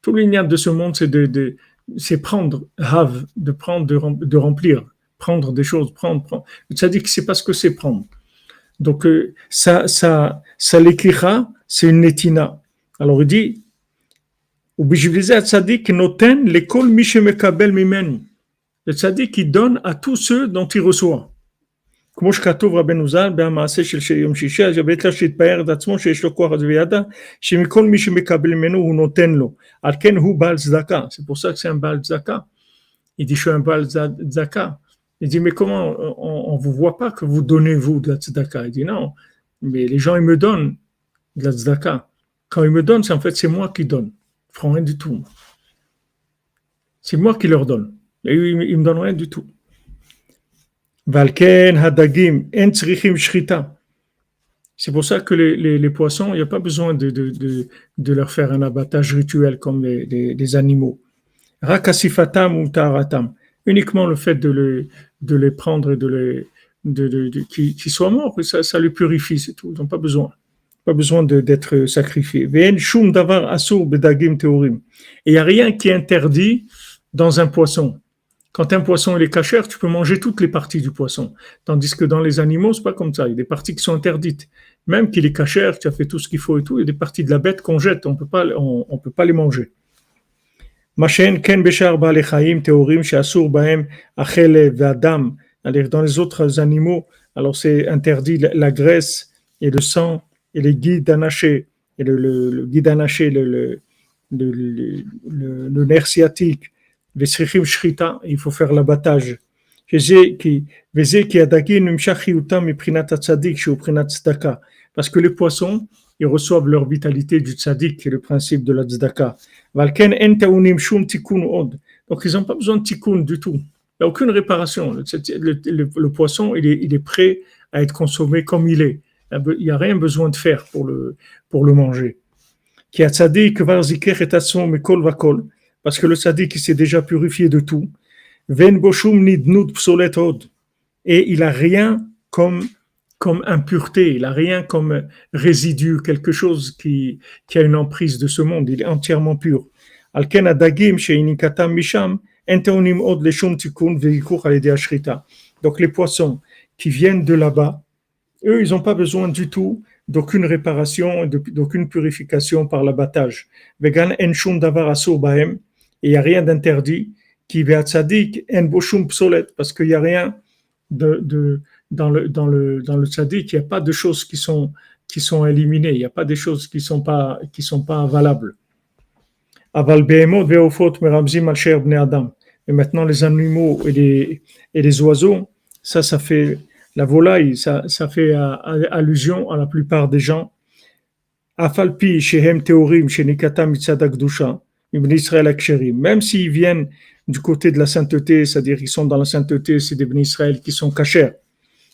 Tout l'igname de ce monde, c'est de, c'est prendre, have, de prendre, de, remplir, prendre des choses, prendre, prendre. Le tzaddik, c'est pas ce que c'est prendre. Donc, euh, ça, ça, ça l'écrira, c'est une netina. Alors, il dit, noten l'école mimenu. Le tzaddik, il donne à tous ceux dont il reçoit. כמו שכתוב רבנו ז"ל במעשה של יום שישי, אז בית לה שהתפאר את עצמו שיש לו כוח וידע שמכל מי שמקבל ממנו הוא נותן לו. על כן הוא בעל צדקה. C'est pour ça que c'est un בעל צדקה. Il dit je suis un בעל צדקה. Il dit, mais comment on ne vous voit pas que vous donnez, vous, de la tzedaka? Il dit, non, mais les gens, ils me donnent de la tzedaka. Quand ils me donnent, c'est en fait, c'est moi qui donne. Ils ne feront rien du tout. C'est moi qui leur donne. Et ils ne me donnent rien du tout. Valken, hadagim, en shrita. C'est pour ça que les, poissons, il n'y a pas besoin de, de, de, leur faire un abattage rituel comme les, les animaux. Rakasifatam ou taratam. Uniquement le fait de, le, de les prendre et de les qu'ils soient morts, ça, ça les purifie, c'est tout. Ils n'ont pas besoin, pas besoin d'être sacrifiés. Et il n'y a rien qui est interdit dans un poisson. Quand un poisson est cachère, tu peux manger toutes les parties du poisson. Tandis que dans les animaux, c'est pas comme ça. Il y a des parties qui sont interdites. Même qu'il est cachère, tu as fait tout ce qu'il faut et tout, il y a des parties de la bête qu'on jette, on peut pas, on peut pas les manger. Dans les autres animaux, alors c'est interdit la graisse et le sang et les guides anachés, et le, le, le guide anaché, le, le, le, le, nerf sciatique, les srichim shrita, il faut faire l'abattage. Parce que les poissons, ils reçoivent leur vitalité du tzaddik, qui est le principe de la tzedaka. Donc ils n'ont pas besoin de tikkun du tout. Il n'y a aucune réparation. Le, poisson, il est, prêt à être consommé comme il est. Il n'y a rien besoin de faire pour le, pour le manger. Parce que le tzaddik, il s'est déjà purifié de tout. Et il a rien comme, comme impureté, il a rien comme résidu, quelque chose qui, qui a une emprise de ce monde, il est entièrement pur. Donc les poissons qui viennent de là-bas, eux, ils n'ont pas besoin du tout d'aucune réparation, d'aucune purification par l'abattage. Et il n'y a rien d'interdit qui parce qu'il n'y a rien de, de, dans le dans le dans le tzadik, il n'y a pas de choses qui sont qui sont éliminées, il n'y a pas des choses qui sont pas qui sont pas valables. Aval adam. Et maintenant les animaux et les et les oiseaux, ça ça fait la volaille, ça, ça fait euh, allusion à la plupart des gens. Afalpi shehem teorim shenikata mitzadak dusha. Même s'ils viennent du côté de la sainteté, c'est-à-dire qu'ils sont dans la sainteté, c'est des Israël qui sont cachés.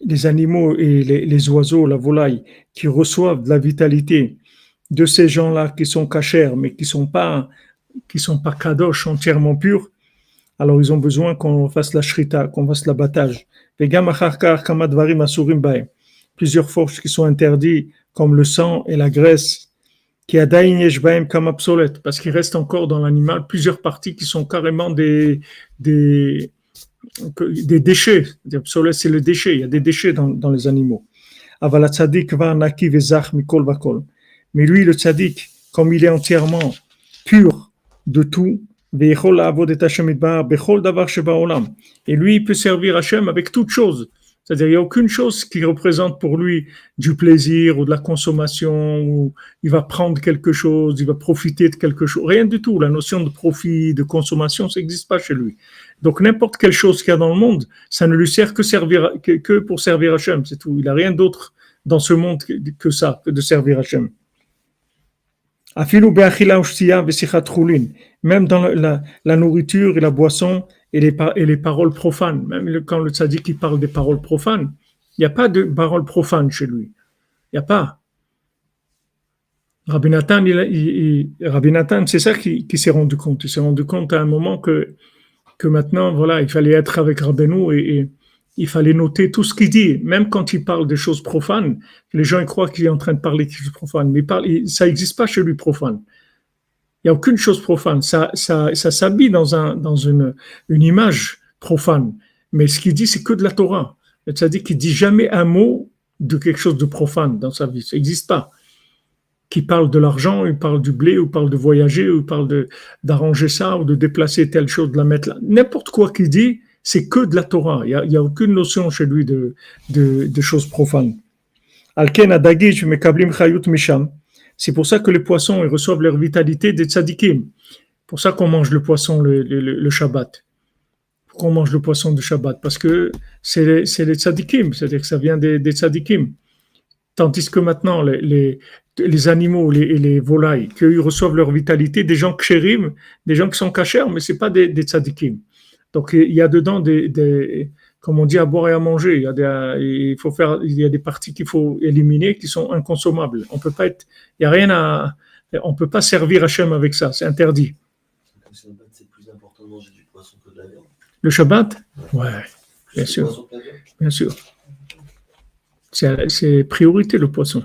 les animaux et les, oiseaux, la volaille, qui reçoivent de la vitalité de ces gens-là qui sont cachers, mais qui sont pas qui sont pas kadosh entièrement purs, alors ils ont besoin qu'on fasse la shrita, qu'on fasse l'abattage. Plusieurs forces qui sont interdites, comme le sang et la graisse, qui a comme obsolète, parce qu'il reste encore dans l'animal plusieurs parties qui sont carrément des, des, des déchets. C'est le déchet. Il y a des déchets dans, dans les animaux. Mais lui, le tzaddik, comme il est entièrement pur de tout, et lui, il peut servir Hachem avec toutes choses. C'est-à-dire, il n'y a aucune chose qui représente pour lui du plaisir ou de la consommation, ou il va prendre quelque chose, il va profiter de quelque chose. Rien du tout. La notion de profit, de consommation, ça n'existe pas chez lui. Donc, n'importe quelle chose qu'il y a dans le monde, ça ne lui sert que, pour servir Hachem, c'est tout. Il n'a rien d'autre dans ce monde que, ça, que de servir Hachem. Même dans la, nourriture et la boisson, et les, paroles profanes. Même quand le tzaddik il parle des paroles profanes, il n'y a pas de paroles profanes chez lui. Il n'y a pas. Rabbi Nathan, c'est ça qui, qui s'est rendu compte. Il s'est rendu compte à un moment que, que maintenant, voilà, il fallait être avec Rabbeinu et, il fallait noter tout ce qu'il dit. Même quand il parle des choses profanes, les gens croient qu'il est en train de parler des choses profanes, mais parle, ça n'existe pas chez lui profane. Il n'y a aucune chose profane. Ça, ça, ça s'habille dans, un, dans une, une image profane. Mais ce qu'il dit, c'est que de la Torah. C'est-à-dire qu'il dit jamais un mot de quelque chose de profane dans sa vie. Ça n'existe pas. Qui parle de l'argent, il parle du blé, ou parle de voyager, ou parle d'arranger ça, ou de déplacer telle chose, de la mettre là. N'importe quoi qu'il dit, c'est que de la Torah. Il n'y a, aucune notion chez lui de, de, de choses profanes. C'est pour ça que les poissons ils reçoivent leur vitalité des tzadikim. pour ça qu'on mange le poisson le Shabbat. Pourquoi on mange le poisson du Shabbat? Parce que c'est les, les tzadikim, c'est-à-dire que ça vient des, des tzadikim. Tandis que maintenant, les, les, les animaux les, et les volailles, qu'ils reçoivent leur vitalité, des gens kshérim, des gens qui sont cachers, mais c'est pas des, des tzadikim. Donc il y a dedans des, des, comme on dit, à boire et à manger. Il y a des, il faut faire, il y a des parties qu'il faut éliminer qui sont inconsommables. On peut pas être, il y a rien à, on peut pas servir Hachem avec ça, c'est interdit. Le Shabbat, c'est plus important de manger du poisson que de la viande. Le Shabbat? Ouais, bien sûr. Bien sûr. C'est priorité le poisson.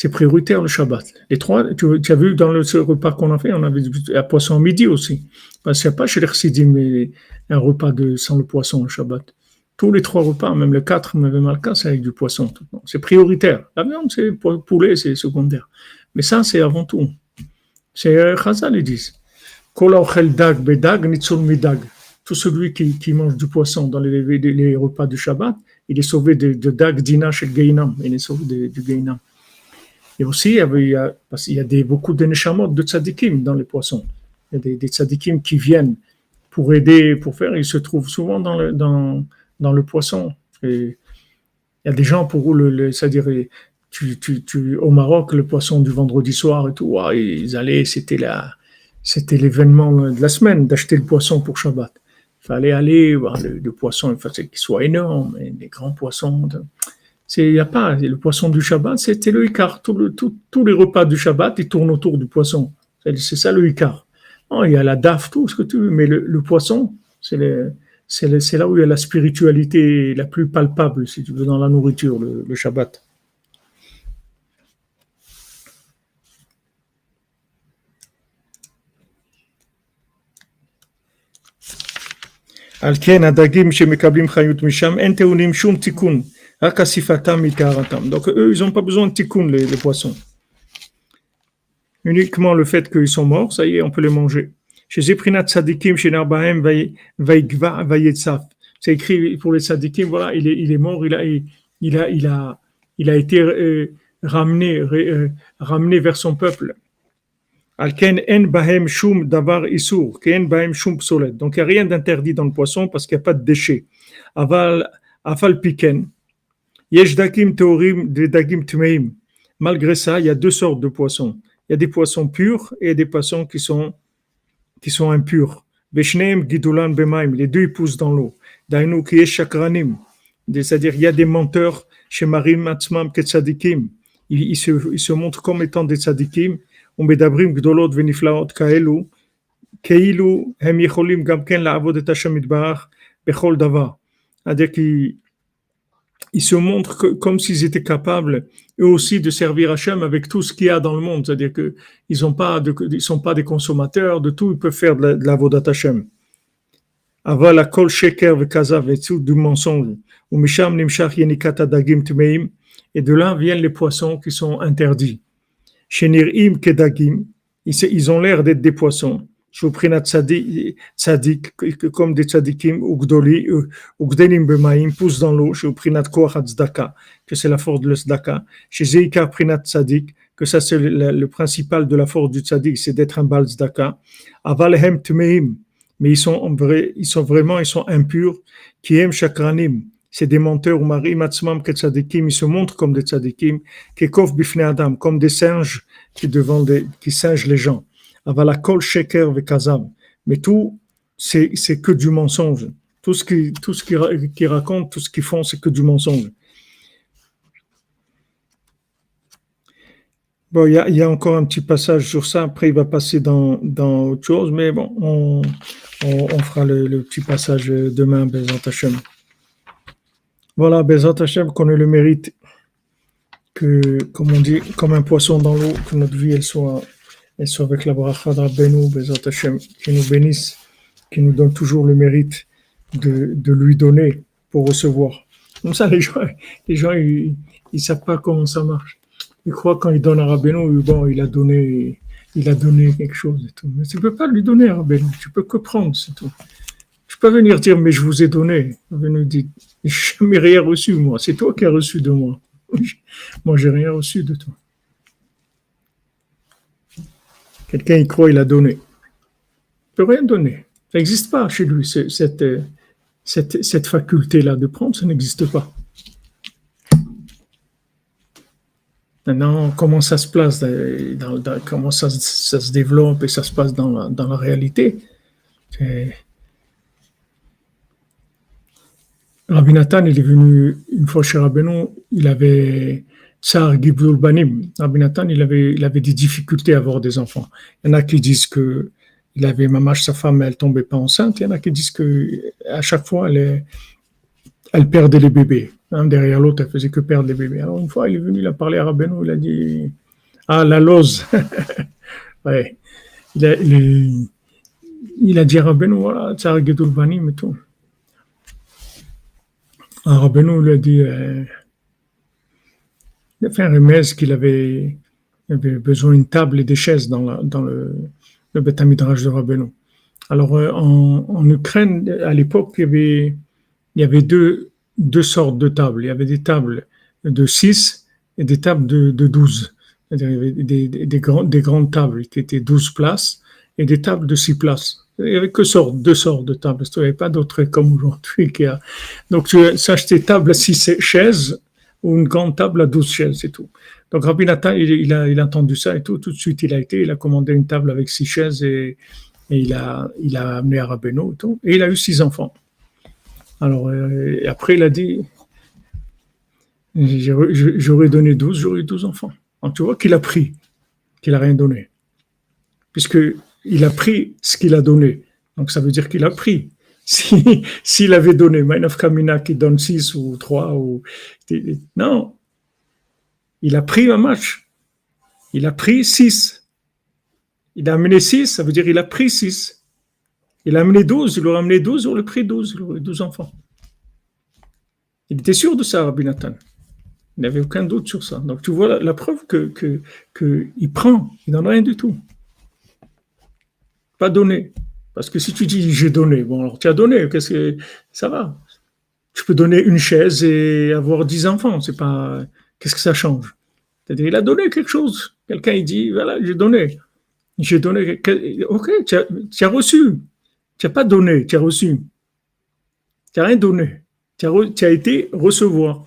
C'est prioritaire le Shabbat. Les trois, tu, as vu dans le repas qu'on a fait, on avait du poisson midi aussi. Parce qu'il n'y a pas chez les un repas sans le poisson le Shabbat. Tous les trois repas, même le 4, même Malka, c'est avec du poisson. C'est prioritaire. La viande, c'est poulet, c'est secondaire. Mais ça, c'est avant tout. C'est euh, Chazal, ils disent. Tout celui qui, mange du poisson dans les, repas du Shabbat, il est sauvé de, de dag dina chez Geinam. Il est sauvé du Geinam. Et aussi, il y, a, parce beaucoup de neshamot de tzadikim dans les poissons. Il y a des, des tzadikim qui viennent pour aider, pour faire, il se trouve souvent dans le, poisson. Et il y a des gens pour le, c'est-à-dire, au Maroc, le poisson du vendredi soir et tout, ils allaient, c'était l'événement de la semaine d'acheter le poisson pour Shabbat. Il fallait aller voir le, poisson, il fallait qu'il soit énorme, des grands poissons. Il a le poisson du Shabbat, c'était le Icar. tous les repas du Shabbat, ils tournent autour du poisson. C'est ça le Icar. Il y a la DAF, tout ce que tu veux, mais le, poisson, c'est là où il y a la spiritualité la plus palpable, si tu veux, dans la nourriture, le, le Shabbat. Donc eux, ils n'ont pas besoin de tikkun, les, poissons. Uniquement le fait qu'ils sont morts, ça y est, on peut les manger. Chez Zeprinat Tzadikim, chez. C'est écrit pour les Tzadikim, voilà, il est, mort, il a, il a, il a, il a été euh, ramené, euh, ramené vers son peuple. Donc il n'y a rien d'interdit dans le poisson parce qu'il n'y a pas de déchets. Aval, afal piken. Yeshdakim Teorim, Dagim Tmeim. Malgré ça, il y a deux sortes de poissons. Il y a des poissons purs et des poissons qui sont, qui sont impurs. Beshneim, Gidulan, Bemaim. Les deux, ils poussent dans l'eau. Dainu, qui est Shakranim. C'est-à-dire, il y a des menteurs chez Marim, Atzmam, Ketsadikim. Ils, se, ils se montrent comme étant des tzadikim. Umedabrim, Gdolot, Veniflaot, Kaelu. Keilu, Hem Yecholim, Gamken, La Avodet Hashem, Bechol, Dava. C'est-à-dire qu'ils se montrent comme s'ils étaient capables eux aussi de servir Hachem avec tout ce qu'il y a dans le monde. C'est-à-dire qu'ils ne sont pas des consommateurs de tout, ils peuvent faire de la, la vodat Hashem. Aval kol sheker et du mensonge. Ou misham nimshach yenikat adagim tmeim. Et de là viennent les poissons qui sont interdits. Shenirim Kedagim, ils ont l'air d'être des poissons. Shuprinat Tzadik, comme des Tzadikim, Ugdoli, Ugdenim Bemaim, poussent dans l'eau, Shuprinat Koachat Zdaka, que c'est la force de l'Zdaka. Chez Zeikar Prinat Tzadik, que ça c'est le, principal de la force du Tzadik, c'est d'être un Bal Zdaka. Avalhem Tmeim, mais ils sont, ils sont vraiment, ils sont impurs. Kiem Shakranim, c'est des menteurs, Marie Matzmam ils se montrent comme des tzadikim, Kekov Bifne Adam, comme des singes qui devant des, qui singent les gens. Avala Kol Sheker Vekazam. Mais tout, c'est, que du mensonge. Tout ce qui, tout ce qui, qui racontent, tout ce qu'ils font, c'est que du mensonge. Bon, il y, y, a encore un petit passage sur ça. Après, il va passer dans, dans autre chose, mais bon, on, on, fera le, le, petit passage demain, Bezant Hashem. Voilà, Bezat Hashem, qu'on ait le mérite que, comme on dit, comme un poisson dans l'eau, que notre vie, elle soit, elle soit avec la bracha de Hashem, qui nous bénisse, qui nous donne toujours le mérite de, de lui donner pour recevoir. Comme ça, les gens, les gens, ils, ils savent pas comment ça marche. Ils croient quand ils donnent à Rabbeinu, bon, il a donné, il a donné quelque chose et tout. Mais tu peux pas lui donner à Rabbeinu, tu peux que prendre, c'est tout. Je peux venir dire, mais je vous ai donné. Rabbeinu dit, je n'ai rien reçu, moi. C'est toi qui as reçu de moi. Moi, j'ai rien reçu de toi. Quelqu'un y croit, il a donné. Il peut rien donner. Ça n'existe pas chez lui, cette, cette, faculté-là de prendre, ça n'existe pas. Maintenant, comment ça se place, dans, comment ça, se développe et ça se passe dans la, dans la réalité, Rabbi Nathan, il est venu une fois chez Rabbeinu, il avait Tsar Gibdul Banim. Rabbi Nathan, il avait, il avait des difficultés à avoir des enfants. Il y en a qui disent que il avait mamache sa femme, elle tombait pas enceinte. Il y en a qui disent que à chaque fois, elle, elle perdait les bébés. Un derrière l'autre, elle faisait que perdre les bébés. Alors une fois, il est venu, il a parlé à Rabbeinu, il a dit Ah, la lose ouais. il, a, dit à Rabbeinu, voilà, Tsar Gibdul Banim et tout. Un Rabbeinu lui a dit, euh, fait un remède qu'il avait, avait, besoin d'une table et des chaises dans, la, dans le, le de Rabbeinu. Alors euh, en, en, Ukraine, à l'époque, il y avait, il y avait deux, deux sortes de tables. Il y avait des tables de 6 et des tables de, de 12. Il y avait des, des, des, des, grandes tables qui étaient 12 places et des tables de 6 places. Il n'y avait que sorte, deux sortes de tables. Il n'y avait pas d'autres comme aujourd'hui. Donc, tu achetais table à six chaises ou une grande table à douze chaises, c'est tout. Donc, Rabbi Nathan, il, a, il a entendu ça et tout. Tout de suite, il a été, il a commandé une table avec six chaises et, et il, a, il a amené à Rabbeinu et tout. Et il a eu six enfants. Alors, euh, après, il a dit J'aurais donné douze, j'aurais eu douze enfants. Donc, tu vois qu'il a pris, qu'il n'a rien donné. Puisque il a pris ce qu'il a donné. Donc ça veut dire qu'il a pris. S'il si, avait donné Maïnaf Kamina qui donne 6 ou 3 ou. Non. Il a pris un match. Il a pris 6. Il a amené 6, ça veut dire il a pris 6. Il a amené 12, il aurait amené 12, il aurait pris 12, il aurait 12 enfants. Il était sûr de ça, Rabbi Nathan. Il n'avait aucun doute sur ça. Donc tu vois la, preuve que, que, que, il prend, il n'en a rien du tout pas donné. Parce que si tu dis j'ai donné, bon alors tu as donné, qu'est-ce que ça va Tu peux donner une chaise et avoir dix enfants, c'est pas qu'est-ce que ça change? C'est-à-dire il a donné quelque chose. Quelqu'un il dit voilà j'ai donné, j'ai donné. Ok, tu as, reçu, tu n'as pas donné, tu as reçu, tu n'as rien donné, tu as, été recevoir.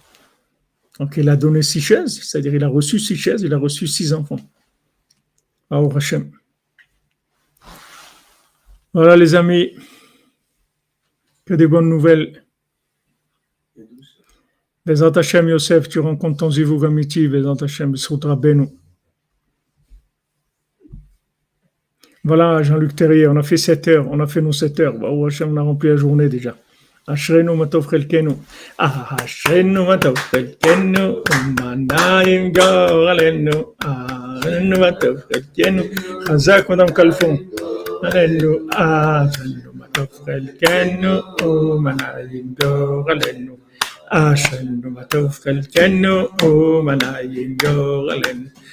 Donc il a donné six chaises, c'est-à-dire il a reçu six chaises, il a reçu six enfants. Ah, Hachem. Voilà les amis, que des bonnes nouvelles. Bezat Hashem Yosef, tu rencontres ton zivug amiti, Bezat Hashem Soutra Benu. Voilà, Jean-Luc Terrier, on a fait 7 heures, on a fait nos 7 heures. Bah, Hashem, on a rempli la journée déjà. Ashrenu matov chelkenu. Ah, Ashrenu matov chelkenu. Manayim goralenu. Ashrenu matov chelkenu. Chazak, Madame Kalfon. עלינו, غلو آسلو متوفل كنو منايم جو غلنو آسلو متوفل كنو منايم جو غلنو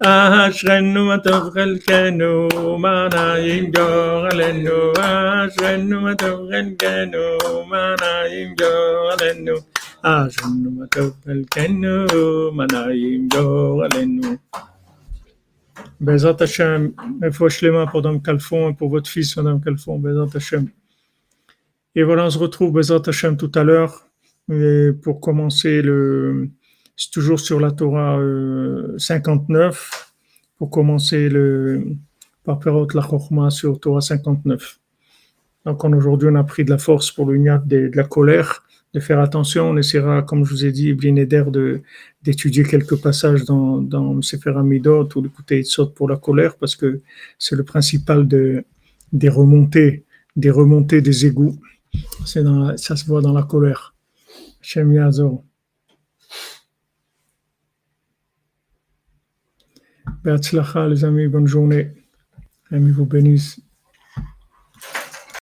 אשרנו מה טוב חלקנו, מה נעים גורלנו, אשרנו מה טוב חלקנו, מה נעים גורלנו, אשרנו מה טוב חלקנו, מה נעים גורלנו. Bezat Hashem, fois Shlema pour Dame Calfon et pour votre fils, Madame Calfon, Bezat Hashem. Et voilà, on se retrouve Bezat Hashem tout à l'heure pour commencer le, c'est toujours sur la Torah 59 euh, pour commencer le par Perot la Chochma sur Torah 59. Donc aujourd'hui on a pris de la force pour le de, de la colère, de faire attention. On essaiera, comme je vous ai dit, Blinéder, de d'étudier quelques passages dans, dans Sefer Amidot ou d'écouter saute pour la colère parce que c'est le principal de, des remontées, des remontées des égouts. C'est ça se voit dans la colère. Shem Yazor. Beatzlacha, les amis, bonne journée. Amis vous bénisse.